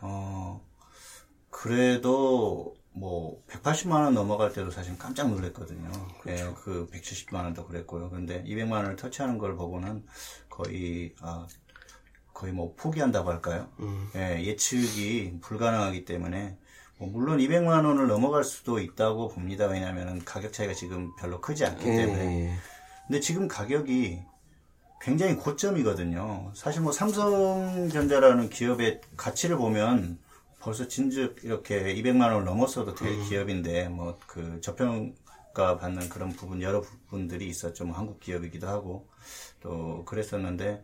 어 그래도 뭐 180만 원 넘어갈 때도 사실 깜짝 놀랐거든요. 예, 그 170만 원도 그랬고요. 근데 200만 원을 터치하는 걸 보고는 거의 아 거의 뭐 포기한다고 할까요? 음. 예, 예측이 불가능하기 때문에 뭐 물론 200만 원을 넘어갈 수도 있다고 봅니다. 왜냐하면 가격 차이가 지금 별로 크지 않기 때문에. 예. 근데 지금 가격이 굉장히 고점이거든요. 사실 뭐 삼성전자라는 기업의 가치를 보면 벌써 진즉 이렇게 200만 원을 넘었어도 될 기업인데 뭐 그 저평가 받는 그런 부분 여러 부분들이 있었죠. 뭐 한국 기업이기도 하고 또 그랬었는데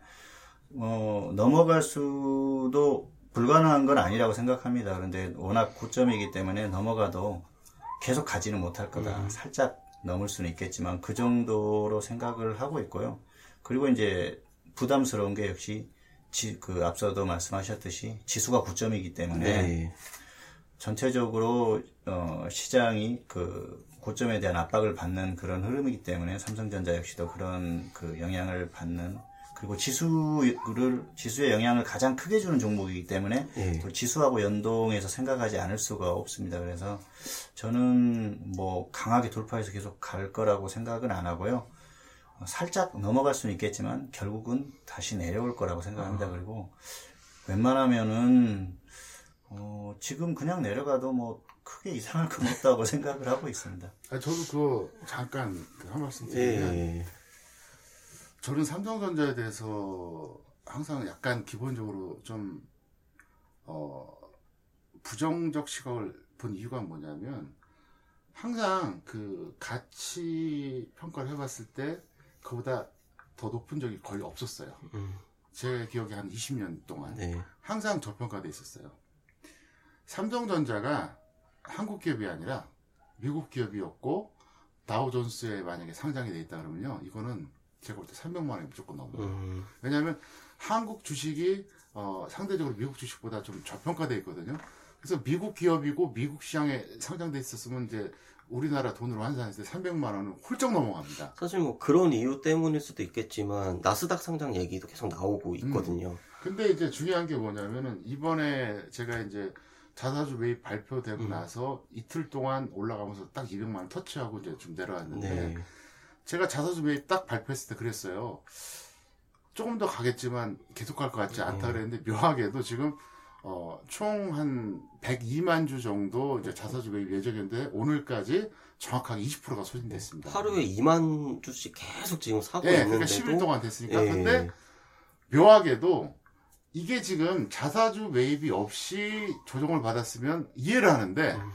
어 넘어갈 수도 불가능한 건 아니라고 생각합니다. 그런데 워낙 고점이기 때문에 넘어가도 계속 가지는 못할 거다. 살짝 넘을 수는 있겠지만 그 정도로 생각을 하고 있고요. 그리고 이제 부담스러운 게 역시 지, 그 앞서도 말씀하셨듯이 지수가 9점이기 때문에 네. 전체적으로 어, 시장이 그 고점에 대한 압박을 받는 그런 흐름이기 때문에 삼성전자 역시도 그런 그 영향을 받는 그리고 지수를 지수의 영향을 가장 크게 주는 종목이기 때문에 예. 또 지수하고 연동해서 생각하지 않을 수가 없습니다. 그래서 저는 뭐 강하게 돌파해서 계속 갈 거라고 생각은 안 하고요. 어, 살짝 넘어갈 수는 있겠지만 결국은 다시 내려올 거라고 생각합니다. 그리고 웬만하면은 어, 지금 그냥 내려가도 뭐 크게 이상할 건 없다고 생각을 하고 있습니다. 아니, 저도 그거 잠깐 그한 말씀 드리면 예. 저는 삼성전자에 대해서 항상 약간 기본적으로 좀, 어, 부정적 시각을 본 이유가 뭐냐면, 항상 그 가치 평가를 해봤을 때, 그보다 더 높은 적이 거의 없었어요. 음. 제 기억에 한 20년 동안. 네. 항상 저평가돼 있었어요. 삼성전자가 한국 기업이 아니라 미국 기업이었고 다우존스에 만약에 상장이 돼 있다 그러면요, 이거는 제가 볼 때 300만 원이 무조건 넘어요. 음. 왜냐하면 한국 주식이 어, 상대적으로 미국 주식보다 좀 저평가돼 있거든요. 그래서 미국 기업이고 미국 시장에 상장돼 있었으면 이제 우리나라 돈으로 환산했을 때 300만 원은 훌쩍 넘어갑니다. 사실 뭐 그런 이유 때문일 수도 있겠지만 나스닥 상장 얘기도 계속 나오고 있거든요. 근데 이제 중요한 게 뭐냐면은 이번에 제가 이제 자사주 매입 발표되고 나서 이틀 동안 올라가면서 딱 200만 원 터치하고 이제 좀 내려왔는데 네. 제가 자사주 매입 딱 발표했을 때 그랬어요. 조금 더 가겠지만 계속 갈 것 같지 않다 그랬는데 묘하게도 지금 어, 총 한 102만 주 정도 이제 자사주 매입 예정인데 오늘까지 정확하게 20%가 소진됐습니다. 하루에 2만 주씩 계속 지금 사고 예, 있는데도 그러니까 10일 동안 됐으니까. 예. 근데 묘하게도 이게 지금 자사주 매입이 없이 조정을 받았으면 이해를 하는데 음.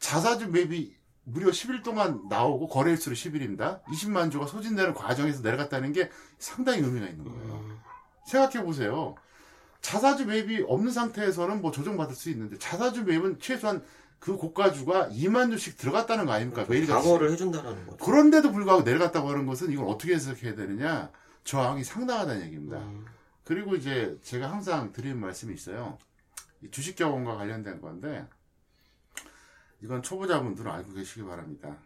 자사주 매입이 무려 10일 동안 나오고 거래일수로 10일입니다. 20만 주가 소진되는 과정에서 내려갔다는 게 상당히 의미가 있는 거예요. 음. 생각해 보세요. 자사주 매입이 없는 상태에서는 뭐 조정받을 수 있는데 자사주 매입은 최소한 그 고가주가 2만 주씩 들어갔다는 거 아닙니까? 매일같이. 방어를 해준다라는 거죠. 그런데도 불구하고 내려갔다고 하는 것은 이걸 어떻게 해석해야 되느냐? 저항이 상당하다는 얘기입니다. 음. 그리고 이제 제가 항상 드리는 말씀이 있어요. 이 주식 경험과 관련된 건데, 이건 초보자분들은 알고 계시기 바랍니다.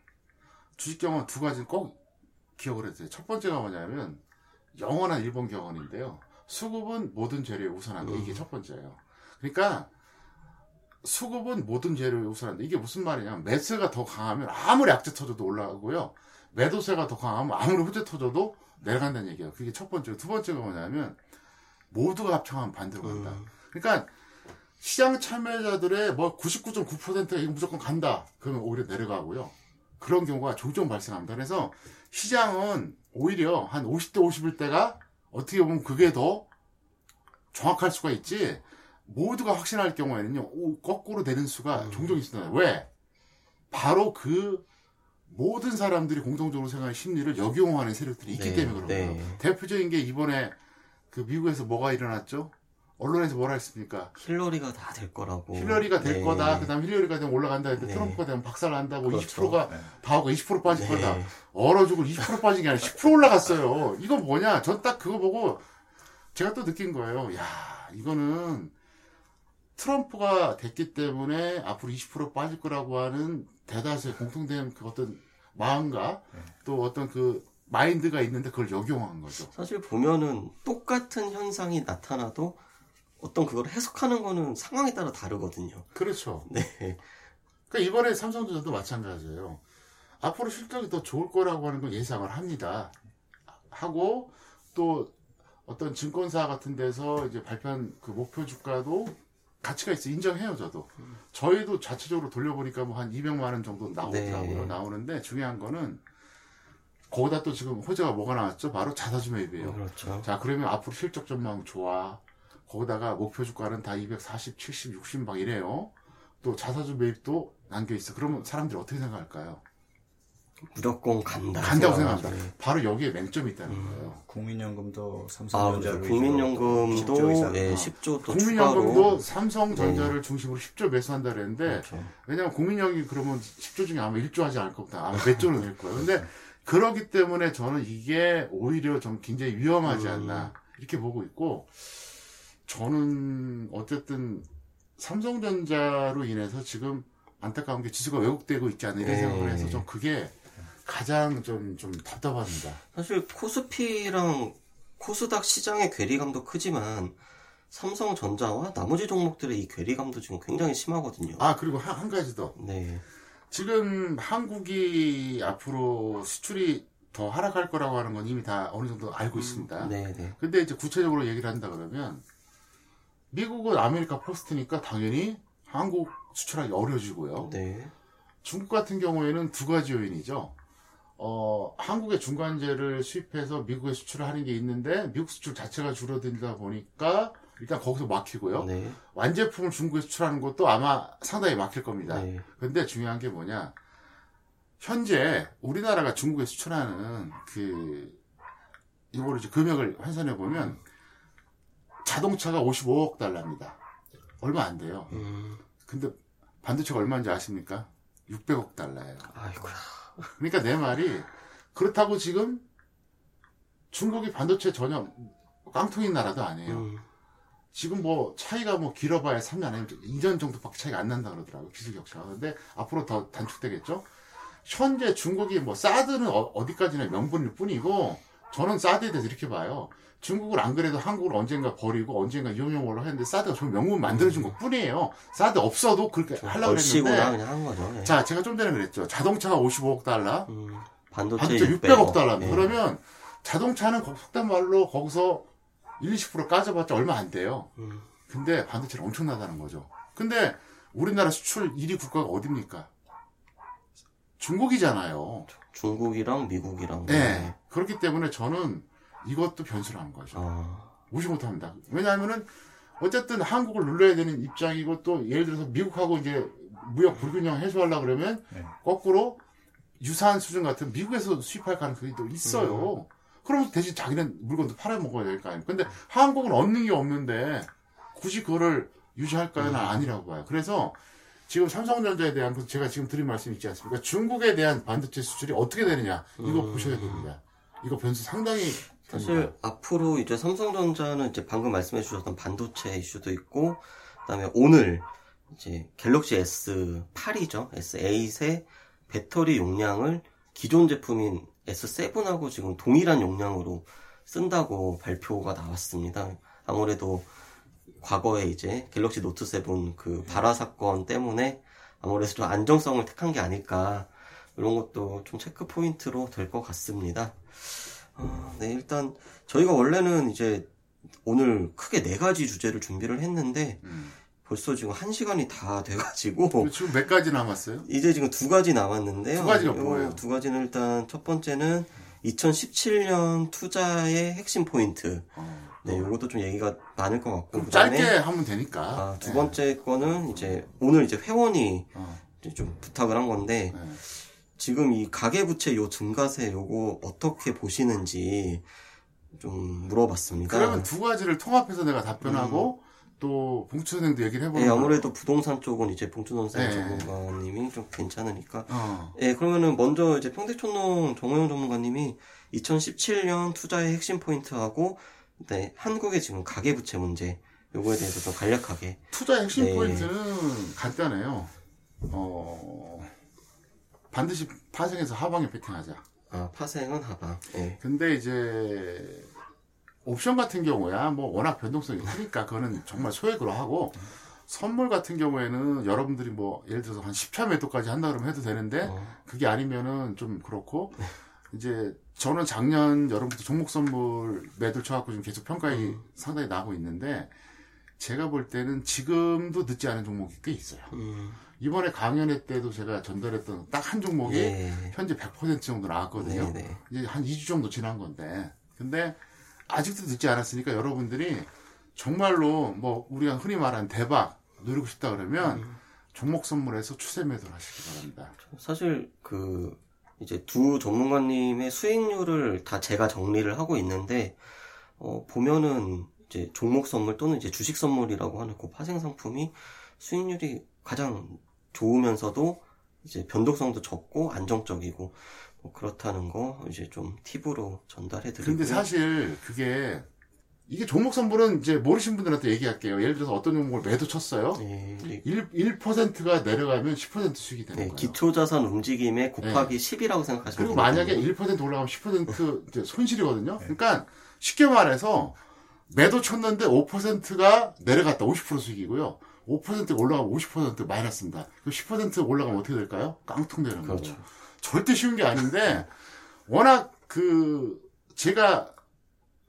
주식 경험 두 가지는 꼭 기억을 해주세요. 첫 번째가 뭐냐면, 영원한 일본 경험인데요. 수급은 모든 재료에 우선한다. 이게 첫 번째예요. 그러니까, 수급은 모든 재료에 우선한다. 이게 무슨 말이냐면, 매스가 더 강하면 아무리 악재 터져도 올라가고요. 매도세가 더 강하면 아무리 호재 터져도 내려간다는 얘기예요. 그게 첫 번째. 두 번째가 뭐냐면 모두가 합창하면 반대로 간다. 음. 그러니까 시장 참여자들의 뭐 99.9%가 이거 무조건 간다. 그러면 오히려 내려가고요. 그런 경우가 종종 발생합니다. 그래서 시장은 오히려 한 50대 50일 때가 어떻게 보면 그게 더 정확할 수가 있지. 모두가 확신할 경우에는요, 오, 거꾸로 되는 수가 종종 있습니다. 왜? 바로 그 모든 사람들이 공통적으로 생각하는 심리를 역용하는 세력들이 있기 네, 때문에 그런 거예요. 네. 대표적인 게 이번에 그 미국에서 뭐가 일어났죠? 언론에서 뭐라 했습니까? 힐러리가 다 될 거라고. 힐러리가 될 네. 거다. 그 다음 힐러리가 되면 올라간다 했는데 네. 트럼프가 되면 박살 난다고 그렇죠. 20%가 바오가 20% 빠질 네. 거다. 얼어 죽을 20% 빠진 게 아니라 10% 올라갔어요. 이건 뭐냐? 전 딱 그거 보고 제가 또 느낀 거예요. 야, 이거는 트럼프가 됐기 때문에 앞으로 20% 빠질 거라고 하는 대다수의 공통된 그 어떤 마음과 또 어떤 그 마인드가 있는데 그걸 역용한 거죠. 사실 보면은 똑같은 현상이 나타나도 어떤 그걸 해석하는 거는 상황에 따라 다르거든요. 그렇죠. 네. 그러니까 이번에 삼성전자도 마찬가지예요. 앞으로 실적이 더 좋을 거라고 하는 걸 예상을 합니다. 하고 또 어떤 증권사 같은 데서 이제 발표한 그 목표 주가도 가치가 있어 인정해요 저도. 저희도 자체적으로 돌려보니까 뭐 한 200만 원 정도 나오더라고요. 네. 나오는데 중요한 거는 거기다 또 지금 호재가 뭐가 나왔죠? 바로 자사주 매입이에요. 그렇죠. 자, 그러면 앞으로 실적 전망 좋아. 거기다가 목표 주가는 다 240, 70, 60 막 이래요. 또 자사주 매입도 남겨 있어. 그러면 사람들이 어떻게 생각할까요? 무조건 간다. 간다고 생각하죠. 생각합니다. 바로 여기에 맹점이 있다는 거예요. 국민연금도 아, 삼성전자를 그렇죠. 국민연금도 10조 이상. 예, 아. 10조 또 국민연금도 추가로. 삼성전자를 중심으로 10조 매수한다 그랬는데 그렇죠. 왜냐면 국민연금이 그러면 10조 중에 아마 1조 하지 않을 겁니다. 아마 몇 조는 될 거예요. 근데 그러기 때문에 저는 이게 오히려 좀 굉장히 위험하지 않나 이렇게 보고 있고 저는 어쨌든 삼성전자로 인해서 지금 안타까운 게 지수가 왜곡되고 있지 않나 이런 네. 생각을 해서 좀 그게 가장 좀, 좀 답답합니다. 사실 코스피랑 코스닥 시장의 괴리감도 크지만 삼성전자와 나머지 종목들의 이 괴리감도 지금 굉장히 심하거든요. 아, 그리고 한, 한 가지 더. 네. 지금 한국이 앞으로 수출이 더 하락할 거라고 하는 건 이미 다 어느 정도 알고 있습니다. 네, 네. 근데 이제 구체적으로 얘기를 한다 그러면 미국은 America First니까 당연히 한국 수출하기 어려지고요. 네. 중국 같은 경우에는 두 가지 요인이죠. 어, 한국의 중간재를 수입해서 미국에 수출을 하는 게 있는데 미국 수출 자체가 줄어들다 보니까 일단 거기서 막히고요. 네. 완제품을 중국에 수출하는 것도 아마 상당히 막힐 겁니다. 네. 근데 중요한 게 뭐냐. 현재 우리나라가 중국에 수출하는 그, 이거를 이제 금액을 환산해 보면 자동차가 55억 달러입니다. 얼마 안 돼요. 음, 근데 반도체가 얼마인지 아십니까? 600억 달러예요. 아이고야. 그러니까 내 말이 그렇다고 지금 중국이 반도체 전혀 깡통인 나라도 아니에요. 음, 지금 뭐 차이가 뭐 길어봐야 3년 아니면 2년 정도밖에 차이가 안 난다 그러더라고요. 기술 격차가. 근데 앞으로 더 단축되겠죠? 현재 중국이 뭐 사드는 어, 디까지나 명분일 뿐이고 저는 사드에 대해서 이렇게 봐요. 중국을 안 그래도 한국을 언젠가 버리고 언젠가 이용용으로 했는데 사드가 좀 명분 만들어준 것 뿐이에요. 사드 없어도 그렇게 하려고 했는데 그냥 한 거죠. 네. 자 제가 좀 전에 그랬죠. 자동차가 55억 달러 음, 반도체, 반도체 600억, 600억 달러. 네. 그러면 자동차는 거- 속된 말로 거기서 1, 20% 까져봤자 얼마 안 돼요. 음, 근데 반도체는 엄청나다는 거죠. 근데 우리나라 수출 1위 국가가 어딥니까? 중국이잖아요. 중국이랑 미국이랑. 네. 그렇기 때문에 저는 이것도 변수라는 거죠. 아, 무시 못합니다. 왜냐하면은 어쨌든 한국을 눌러야 되는 입장이고 또 예를 들어서 미국하고 이제 무역 불균형 해소하려 그러면 네. 거꾸로 유사한 수준 같은 미국에서 수입할 가능성이 또 있어요. 그러면 대신 자기는 물건도 팔아 먹어야 될 거 아니에요. 근데 한국은 얻는 게 없는데 굳이 그거를 유지할까요? 는 아니라고 봐요. 그래서 지금 삼성전자에 대한 그 제가 지금 드린 말씀 있지 않습니까? 중국에 대한 반도체 수출이 어떻게 되느냐 이거 보셔야 됩니다. 이거 변수 상당히 사실. 앞으로 이제 삼성전자는 이제 방금 말씀해 주셨던 반도체 이슈도 있고, 그다음에 오늘 이제 갤럭시 S8이죠. S8의 배터리 용량을 기존 제품인 S7하고 지금 동일한 용량으로 쓴다고 발표가 나왔습니다. 아무래도 과거에 이제 갤럭시 노트 7 그 발화 사건 때문에 아무래도 좀 안정성을 택한 게 아닐까 이런 것도 좀 체크 포인트로 될 것 같습니다. 어, 네, 일단 저희가 원래는 이제 오늘 크게 네 가지 주제를 준비를 했는데 음. 벌써 지금 한 시간이 다 돼가지고 지금 몇 가지 남았어요? 이제 지금 두 가지 남았는데요. 두 가지가 요 뭐예요? 두 가지는 일단 첫 번째는 2017년 투자의 핵심 포인트. 어. 네, 요것도 좀 얘기가 많을 것 같고. 그다음에 짧게 하면 되니까. 아, 두 네. 번째 거는 이제 오늘 이제 회원이 어. 좀 부탁을 한 건데 네. 지금 이 가계부채 요 증가세 요거 어떻게 보시는지 좀 물어봤습니다. 그러면 두 가지를 통합해서 내가 답변하고 또 봉추 선생도 얘기를 해보는 예. 아무래도 부동산 쪽은 이제 봉준원 선 네. 전문가님이 좀 괜찮으니까. 어. 예, 그러면은 먼저 이제 평택촌농 정호영 전문가님이 2017년 투자의 핵심 포인트하고 네, 한국의 지금 가계부채 문제 요거에 대해서 좀 간략하게 투자의 핵심 네. 포인트는 간단해요. 어, 반드시 파생해서 하방에 베팅하자. 아, 파생은 하방. 예. 근데 이제 옵션 같은 경우야 뭐 워낙 변동성이 크니까 그거는 정말 소액으로 하고 선물 같은 경우에는 여러분들이 뭐 예를 들어서 한 10차 매도까지 한다 그러면 해도 되는데 어, 그게 아니면은 좀 그렇고 이제 저는 작년 여름부터 종목 선물 매도를 쳐갖고 지금 계속 평가이 상당히 나고 있는데 제가 볼 때는 지금도 늦지 않은 종목이 꽤 있어요. 음, 이번에 강연회 때도 제가 전달했던 딱 한 종목이 예. 현재 100% 정도 나왔거든요. 네, 네. 이제 한 2주 정도 지난 건데. 근데 아직도 늦지 않았으니까 여러분들이 정말로 뭐 우리가 흔히 말하는 대박 누리고 싶다 그러면 음. 종목 선물에서 추세 매도를 하시기 바랍니다. 사실 그 이제 두 전문가님의 수익률을 다 제가 정리를 하고 있는데 어, 보면은 이제 종목 선물 또는 이제 주식 선물이라고 하는 그 파생 상품이 수익률이 가장 좋으면서도 이제 변동성도 적고 안정적이고 뭐 그렇다는 거 이제 좀 팁으로 전달해 드리고요. 근데 사실 그게 이게 종목 선물은 이제 모르신 분들한테 얘기할게요. 예를 들어서 어떤 종목을 매도 쳤어요. 네, 네, 1, 1%가 내려가면 10% 수익이 되는 네, 거예요. 기초자산 움직임에 곱하기 10이라고 생각하시면 그리고. 만약에 1% 올라가면 10% 이제 손실이거든요. 그러니까 쉽게 말해서 매도 쳤는데 5%가 내려갔다 50% 수익이고요. 5%가 올라가면 50% 마이너스입니다. 그럼 10% 올라가면 어떻게 될까요? 깡통 되는 거죠. 그렇죠. 절대 쉬운 게 아닌데 워낙 그 제가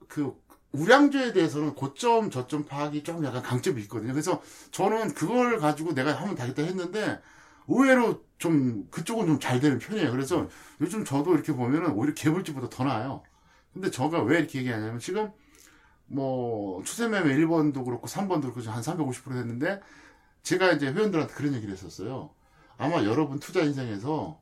그 우량주에 대해서는 고점 저점 파악이 좀 약간 강점이 있거든요. 그래서 저는 그걸 가지고 내가 하면 되겠다 했는데 의외로 좀 그쪽은 좀 잘 되는 편이에요. 그래서 요즘 저도 이렇게 보면은 오히려 개불지보다 더 나아요. 근데 저가 왜 이렇게 얘기하냐면 지금 뭐 추세 매매 1번도 그렇고 3번도 그렇고 한 350% 됐는데 제가 이제 회원들한테 그런 얘기를 했었어요. 아마 여러분 투자 인생에서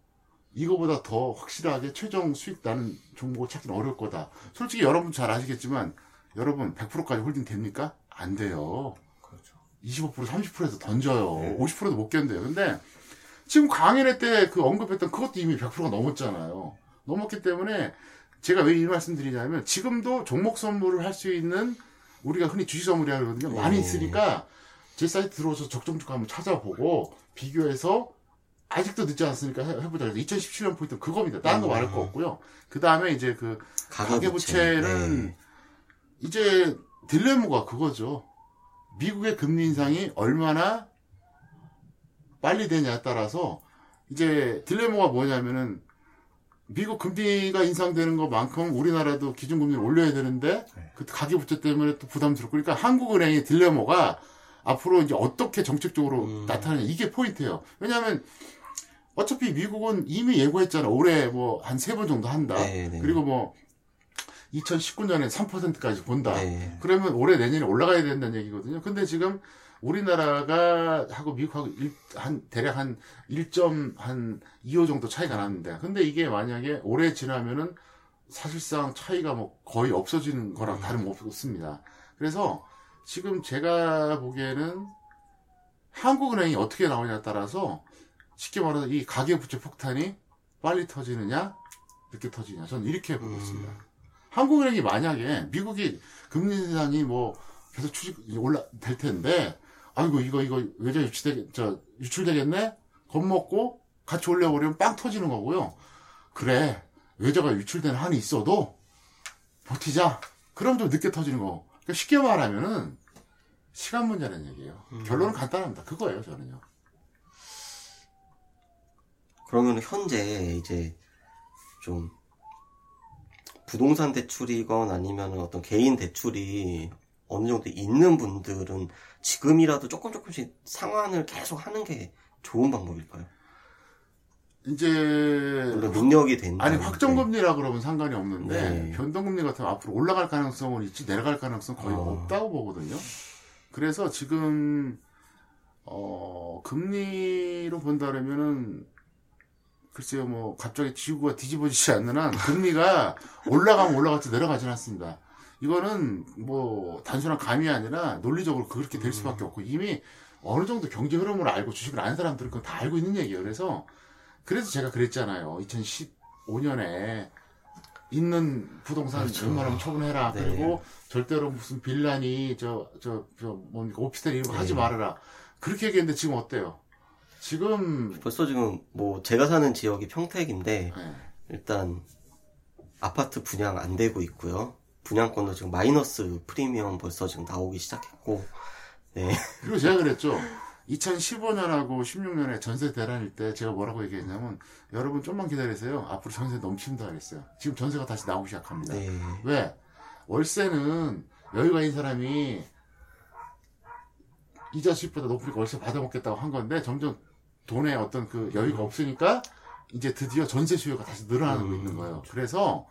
이거보다 더 확실하게 최종 수익 나는 종목을 찾기는 어려울 거다. 솔직히 여러분 잘 아시겠지만 여러분 100%까지 홀딩 됩니까? 안 돼요. 그렇죠. 25% 30%에서 던져요. 50%도 못 견뎌요. 근데 지금 강연회 때 그 언급했던 그것도 이미 100%가 넘었잖아요. 넘었기 때문에 제가 왜 이 말씀 드리냐면 지금도 종목 선물을 할 수 있는 우리가 흔히 주식 선물이라고 그러거든요. 많이 네. 있으니까 제 사이트 들어오셔서 적정 주가 한번 찾아보고 비교해서 아직도 늦지 않았으니까 해- 해보자. 그래서 2017년 포인트 그겁니다. 다른 거 말할 거 없고요. 그 다음에 이제 그 가계부채 는 네. 이제 딜레마가 그거죠. 미국의 금리 인상이 얼마나 빨리 되냐에 따라서 이제 딜레마가 뭐냐면은 미국 금리가 인상되는 것만큼 우리나라도 기준금리를 올려야 되는데 그 가계부채 때문에 또 부담스럽고 그러니까 한국은행의 딜레마가 앞으로 이제 어떻게 정책적으로 음. 나타나냐 이게 포인트예요. 왜냐하면 어차피 미국은 이미 예고했잖아. 올해 뭐 한 세 번 정도 한다. 네, 네. 그리고 뭐 2019년에 3%까지 본다. 네. 그러면 올해 내년에 올라가야 된다는 얘기거든요. 근데 지금 우리나라가 하고 미국하고 일- 한 대략 한 1.25 정도 차이가 나는데 근데 이게 만약에 올해 지나면은 사실상 차이가 뭐 거의 없어지는 거랑 다름없습니다. 그래서 지금 제가 보기에는 한국은행이 어떻게 나오냐에 따라서 쉽게 말해서 이 가계부채 폭탄이 빨리 터지느냐 늦게 터지느냐 저는 이렇게 보고 있습니다. 한국은행이 만약에 미국이 금리 인상이 뭐 계속 추직 올라 될 텐데 아이고 이거 이거 외자 유출되 저 유출되겠네 겁먹고 같이 올려버리면 빵 터지는 거고요. 그래 외자가 유출된 한이 있어도 버티자. 그럼 좀 늦게 터지는 거. 그러니까 쉽게 말하면은 시간 문제라는 얘기예요. 결론은 간단합니다. 그거예요 저는요. 그러면 현재 이제 좀 부동산 대출이건 아니면 어떤 개인 대출이 어느 정도 있는 분들은 지금이라도 조금 조금씩 상환을 계속 하는 게 좋은 방법일까요? 이제 능력이 된다. 아니 확정금리라 그러면 상관이 없는데 네. 변동금리 같은 거 앞으로 올라갈 가능성은 있지 내려갈 가능성 은 거의 어. 없다고 보거든요. 그래서 지금 어 금리로 본다면은 글쎄요 뭐 갑자기 지구가 뒤집어지지 않는 한 금리가 올라가면 올라갔지 내려가진 않습니다. 이거는 뭐 단순한 감이 아니라 논리적으로 그렇게 될 수밖에 없고 이미 어느 정도 경제 흐름을 알고 주식을 아는 사람들은 그건 다 알고 있는 얘기예요. 그래서 그래서 제가 그랬잖아요. 2015년에 있는 부동산 그렇죠. 웬만하면 처분해라. 네. 그리고 절대로 무슨 빌라니 저 저저 뭡니까 오피스텔 이런 거 하지 네. 말아라. 그렇게 얘기했는데 지금 어때요? 지금 벌써 지금 뭐 제가 사는 지역이 평택인데 네. 일단 아파트 분양 안 되고 있고요. 분양권도 지금 마이너스 프리미엄 벌써 지금 나오기 시작했고, 네. 그리고 제가 그랬죠. 2015년하고 16년에 전세 대란일 때 제가 뭐라고 얘기했냐면 여러분 좀만 기다리세요. 앞으로 전세 넘친다 그랬어요. 지금 전세가 다시 나오기 시작합니다. 네. 왜? 월세는 여유가 있는 사람이 이자 수익보다 높으니까 월세 받아먹겠다고 한 건데 점점 돈에 어떤 그 여유가 없으니까 이제 드디어 전세 수요가 다시 늘어나고 음, 있는 거예요. 그래서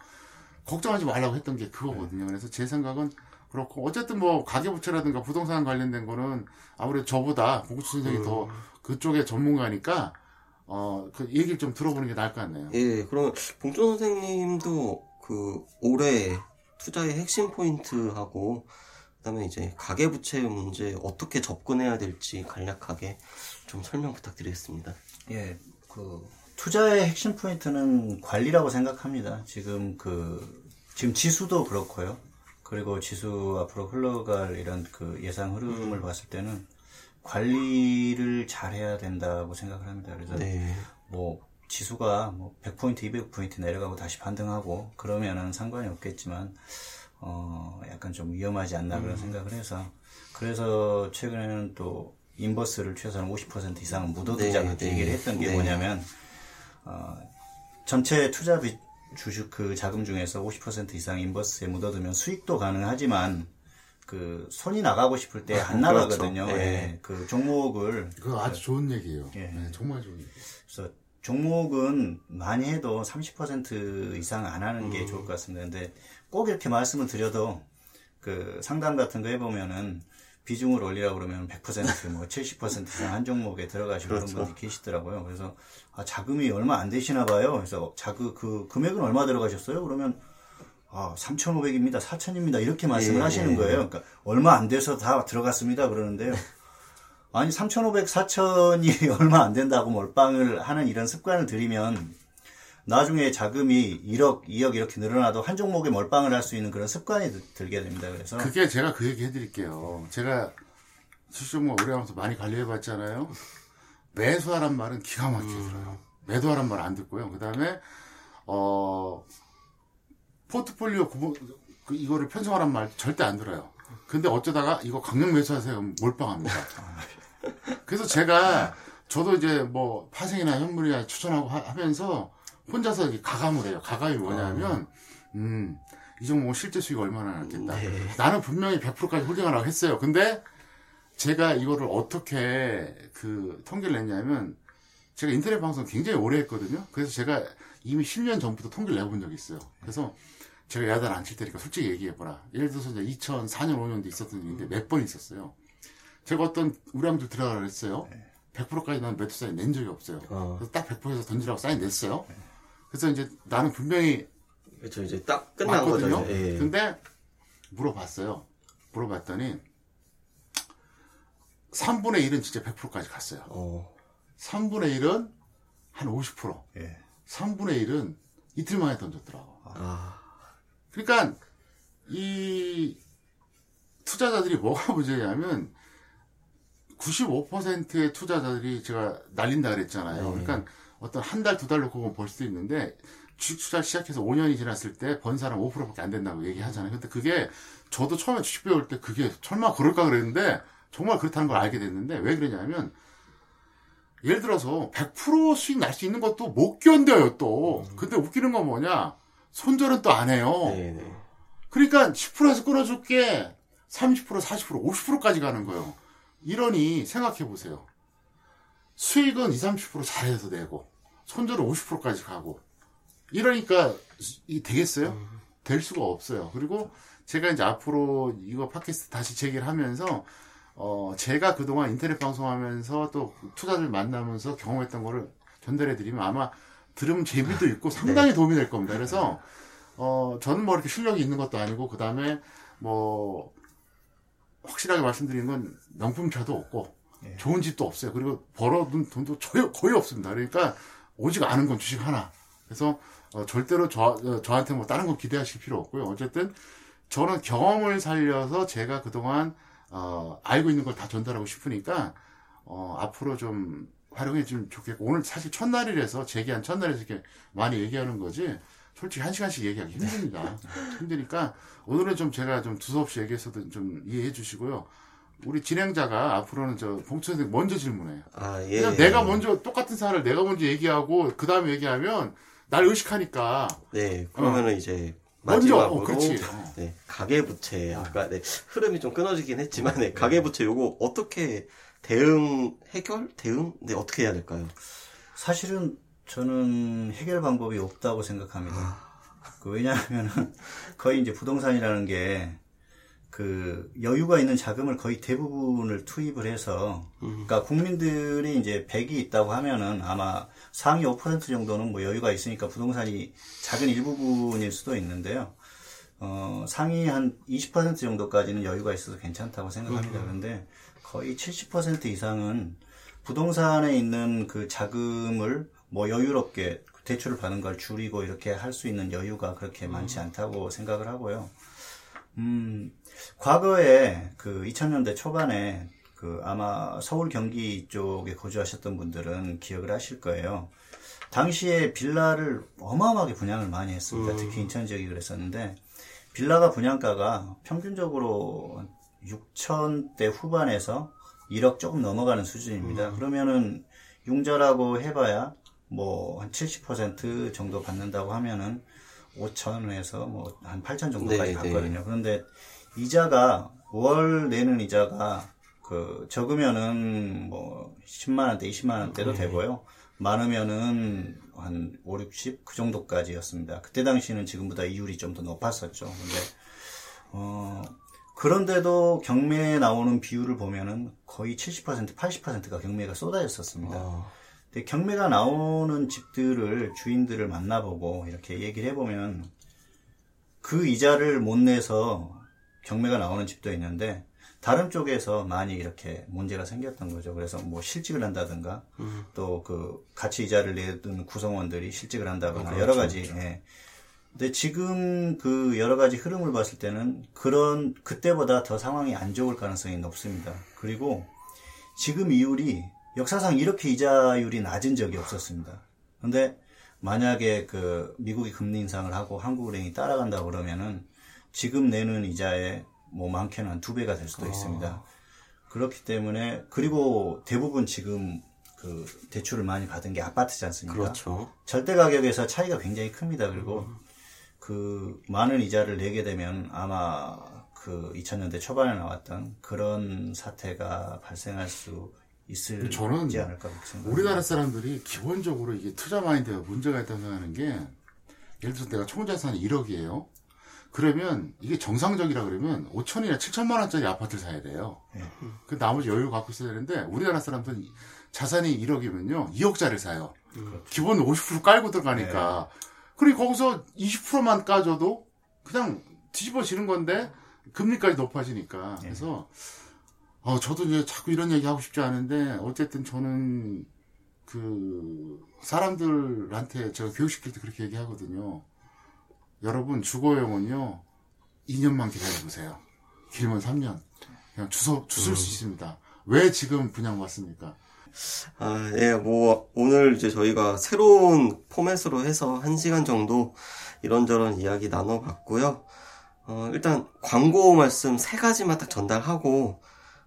걱정하지 말라고 했던 게 그거거든요. 그래서 제 생각은 그렇고 어쨌든 뭐 가계부채라든가 부동산 관련된 거는 아무래도 저보다 공구치 선생이 음. 더 그쪽의 전문가니까 어그 얘기를 좀 들어보는 게 나을 것 같네요. 예, 그러면 봉준 선생님도 그 올해 투자의 핵심 포인트하고 그다음에 이제 가계부채 문제 어떻게 접근해야 될지 간략하게 좀 설명 부탁드리겠습니다. 예, 그 투자의 핵심 포인트는 관리라고 생각합니다. 지금 그 지금 지수도 그렇고요. 그리고 지수 앞으로 흘러갈 이런 그 예상 흐름을 봤을 때는 관리를 잘 해야 된다고 생각을 합니다. 그래서 네. 뭐 지수가 뭐 100포인트, 200포인트 내려가고 다시 반등하고 그러면은 상관이 없겠지만 어 약간 좀 위험하지 않나 그런 생각을 해서 그래서 최근에는 또 인버스를 최소한 50% 이상 묻어두자 네, 그렇게 네. 얘기를 했던 게 네. 뭐냐면 어 전체 투자 비 주식 그 자금 중에서 50% 이상 인버스에 묻어두면 수익도 가능하지만 그 손이 나가고 싶을 때안 그렇죠. 나가거든요. 네. 예, 그 종목을 그거 아주 좋은 얘기예요. 예. 네, 정말 좋은 얘기. 그래서 종목은 많이 해도 30% 이상 안 하는 게 좋을 것 같습니다. 근데 꼭 이렇게 말씀을 드려도 그 상담 같은 거 해보면은 비중을 올리라고 그러면 100%, 뭐70% 이상 한 종목에 들어가시고 그런 그렇죠. 분들이 계시더라고요. 그래서 아, 자금이 얼마 안 되시나 봐요. 그래서 자그 그 금액은 얼마 들어가셨어요? 그러면 아, 3,500입니다. 4,000입니다. 이렇게 말씀을 예, 하시는 예. 거예요. 그러니까 얼마 안 돼서 다 들어갔습니다. 그러는데요. 아니 3,500, 4,000이 얼마 안 된다고 몰빵을 하는 이런 습관을 들이면 나중에 자금이 1억, 2억 이렇게 늘어나도 한 종목에 몰빵을 할 수 있는 그런 습관이 들- 들게 됩니다. 그래서 그게 제가 그 얘기 해드릴게요. 제가 수종목 오래 하면서 많이 관리해봤잖아요. 매수하란 말은 기가 막히게 들어요. 매도하란 말 안 듣고요. 그 다음에, 어, 포트폴리오 구분, 그 이거를 편성하란 말 절대 안 들어요. 근데 어쩌다가 이거 강력 매수하세요. 몰빵합니다. 그래서 제가, 저도 이제 뭐 파생이나 현물이나 추천하고 하- 하면서 혼자서 이렇게 가감을 해요. 가감이 뭐냐면, 음, 이 종목은 실제 수익 얼마나 났겠다. 나는 분명히 100%까지 홀딩하라고 했어요. 근데 제가 이거를 어떻게 그 통계를 냈냐면 제가 인터넷 방송 굉장히 오래 했거든요. 그래서 제가 이미 10년 전부터 통계를 내본 적이 있어요. 그래서 제가 야단 안 칠 테니까 솔직히 얘기해보라. 예를 들어서 이제 2004년, 5년도 있었던 일인데 몇 번 있었어요. 제가 어떤 우량주 들어가라 했어요. 100%까지 난 매도 사인 낸 적이 없어요. 어. 그래서 딱 100%에서 던지라고 사인 냈어요. 그래서 이제 나는 분명히 그렇죠. 이제 딱 끝난. 이제. 예. 근데 물어봤어요. 물어봤더니 3분의 1은 진짜 100%까지 갔어요. 어, 3분의 1은 한 50%. 예. 3분의 1은 이틀 만에 던졌더라고. 아, 그러니까 이 투자자들이 뭐가 문제냐면 95%의 투자자들이 제가 날린다 그랬잖아요. 네. 그러니까 어떤 한 달, 두 달로 그건 볼 수도 있는데 주식 투자 시작해서 5년이 지났을 때 번 사람 5%밖에 안 된다고 얘기하잖아요. 근데 그게 저도 처음에 주식 배울 때 그게 설마 그럴까 그랬는데 정말 그렇다는 걸 알게 됐는데 왜 그러냐면 예를 들어서 100% 수익 날 수 있는 것도 못 견뎌요 또. 근데 웃기는 건 뭐냐? 손절은 또 안 해요. 네, 네. 그러니까 10%에서 끊어줄게 30%, 40%, 50%까지 가는 거예요. 이러니 생각해 보세요. 수익은 20, 30% 잘해서 내고 손절은 50%까지 가고 이러니까 이 되겠어요? 될 수가 없어요. 그리고 제가 이제 앞으로 이거 팟캐스트 다시 재개를 하면서 어 제가 그동안 인터넷 방송하면서 또 투자를 만나면서 경험했던 거를 전달해 드리면 아마 들으면 재미도 있고 상당히 도움이 될 겁니다. 그래서 어 저는 뭐 이렇게 실력이 있는 것도 아니고 그 다음에 뭐 확실하게 말씀드리는 건 명품차도 없고 좋은 집도 없어요. 그리고 벌어둔 돈도 거의, 거의 없습니다. 그러니까 오직 아는 건 주식 하나. 그래서 어, 절대로 저, 어, 저한테 뭐 다른 거 기대하실 필요 없고요. 어쨌든 저는 경험을 살려서 제가 그동안 어, 알고 있는 걸 다 전달하고 싶으니까 어, 앞으로 좀 활용해 주면 좋겠고 오늘 사실 첫날이라서 재기한 첫날에서 이렇게 많이 얘기하는 거지 솔직히 한 시간씩 얘기하기 힘듭니다. 힘드니까 오늘은 좀 제가 좀 두서없이 얘기해서도 좀 이해해 주시고요. 우리 진행자가 앞으로는 저 봉투 선생 먼저 질문해요. 아, 예. 그냥 내가 먼저 똑같은 사안을 내가 먼저 얘기하고 그 다음에 얘기하면 날 의식하니까 네, 그러면은 이제 먼저, 마지막으로. 어, 그렇지. 어. 네, 가계부채. 아까 네, 흐름이 좀 끊어지긴 했지만 네, 가계부채 요거 어떻게 대응 해결? 대응? 네 어떻게 해야 될까요? 사실은 저는 해결 방법이 없다고 생각합니다. 그 왜냐하면은 거의 이제 부동산이라는 게 그 여유가 있는 자금을 거의 대부분을 투입을 해서 그러니까 국민들이 이제 100이 있다고 하면은 아마 상위 5% 정도는 뭐 여유가 있으니까 부동산이 작은 일부분일 수도 있는데요. 어, 상위 한 20% 정도까지는 여유가 있어서 괜찮다고 생각합니다. 그런데 거의 70% 이상은 부동산에 있는 그 자금을 뭐 여유롭게 대출을 받는 걸 줄이고 이렇게 할 수 있는 여유가 그렇게 많지 않다고 생각을 하고요. 음, 과거에 그 2000년대 초반에 그 아마 서울 경기 쪽에 거주하셨던 분들은 기억을 하실 거예요. 당시에 빌라를 어마어마하게 분양을 많이 했습니다. 특히 인천 지역이 그랬었는데 빌라가 분양가가 평균적으로 6천대 후반에서 1억 조금 넘어가는 수준입니다. 그러면은 융자라고 해봐야 뭐 한 70% 정도 받는다고 하면은 5천에서 뭐 한 8천 정도까지 네, 네. 받거든요. 그런데 이자가 월 내는 이자가 그 적으면은 뭐 10만 원대, 20만 원대도 되고요. 많으면은 한 5, 60 그 정도까지였습니다. 그때 당시는 지금보다 이율이 좀 더 높았었죠. 근데 어 그런데도 경매에 나오는 비율을 보면은 거의 70%, 80%가 경매가 쏟아졌었습니다. 아, 근데 경매가 나오는 집들을 주인들을 만나보고 이렇게 얘기를 해보면 그 이자를 못 내서 경매가 나오는 집도 있는데 다른 쪽에서 많이 이렇게 문제가 생겼던 거죠. 그래서 뭐 실직을 한다든가 또그 같이 이자를 내던 구성원들이 실직을 한다거나 여러 가지. 예. 근데 지금 그 여러 가지 흐름을 봤을 때는 그런 그때보다 더 상황이 안 좋을 가능성이 높습니다. 그리고 지금 이율이 역사상 이렇게 이자율이 낮은 적이 없었습니다. 근데 만약에 그 미국이 금리 인상을 하고 한국은행이 따라간다 그러면은 지금 내는 이자에 뭐 많게는 한 두 배가 될 수도 있습니다. 그렇기 때문에 그리고 대부분 지금 그 대출을 많이 받은 게 아파트지 않습니까? 그렇죠. 절대 가격에서 차이가 굉장히 큽니다. 그리고 그 많은 이자를 내게 되면 아마 그 2000년대 초반에 나왔던 그런 사태가 발생할 수 있을지 저는 않을까 그렇게 생각합니다. 우리나라 사람들이 기본적으로 이게 투자 마인드가 문제가 있다고 생각하는 게 예를 들어서 내가 총자산이 1억이에요. 그러면 이게 정상적이라 그러면 5천이나 7천만 원짜리 아파트를 사야 돼요. 예. 그 나머지 여유 갖고 있어야 되는데 우리나라 사람들은 자산이 1억이면요 2억짜리 사요. 기본 50% 깔고 들어가니까. 그리고 거기서 20%만 까줘도 그냥 뒤집어지는 건데 금리까지 높아지니까. 그래서 어, 저도 이제 자꾸 이런 얘기 하고 싶지 않은데 어쨌든 저는 그 사람들한테 제가 교육시킬 때 그렇게 얘기하거든요. 여러분 주거용은요 2년만 기다려보세요. 길면 3년. 그냥 주서 주술 수 있습니다. 왜 지금 분양받습니까? 아, 예, 뭐, 오늘 이제 저희가 새로운 포맷으로 해서 한 시간 정도 이런저런 이야기 나눠봤고요. 어, 일단 광고 말씀 세 가지만 딱 전달하고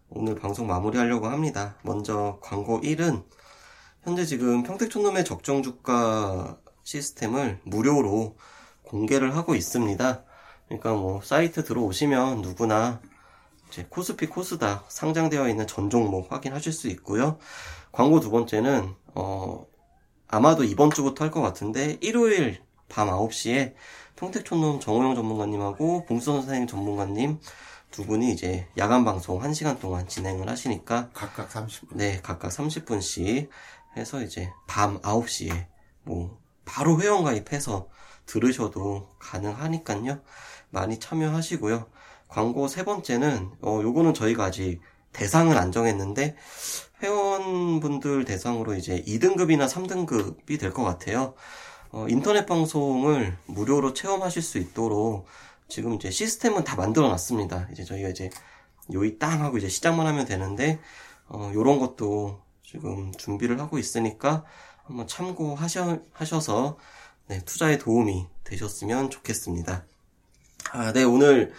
오늘 방송 마무리하려고 합니다. 먼저 광고 1은 현재 지금 평택촌놈의 적정 주가 시스템을 무료로 공개를 하고 있습니다. 그러니까 뭐 사이트 들어오시면 누구나 이제 코스피 코스닥 상장되어 있는 전 종목 확인하실 수 있고요. 광고 두 번째는 어 아마도 이번 주부터 할 것 같은데 일요일 밤 9시에 평택촌놈 정호영 전문가님하고 봉선 선생님 전문가님 두 분이 이제 야간 방송 1시간 동안 진행을 하시니까 각각 30분. 네, 각각 30분씩 해서 이제 밤 9시에 뭐 바로 회원 가입해서 들으셔도 가능하니까요. 많이 참여하시고요. 광고 세 번째는 어 요거는 저희가 아직 대상을 안 정했는데 회원분들 대상으로 이제 2등급이나 3등급이 될 것 같아요. 어, 인터넷 방송을 무료로 체험하실 수 있도록 지금 이제 시스템은 다 만들어 놨습니다. 이제 저희가 이제 요이 땅 하고 이제 시작만 하면 되는데 어, 요런 것도 지금 준비를 하고 있으니까 한번 참고하셔서 네, 투자에 도움이 되셨으면 좋겠습니다. 아, 네, 오늘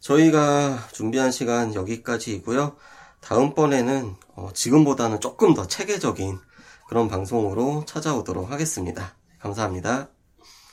저희가 준비한 시간 여기까지이고요. 다음번에는 어, 지금보다는 조금 더 체계적인 그런 방송으로 찾아오도록 하겠습니다. 감사합니다.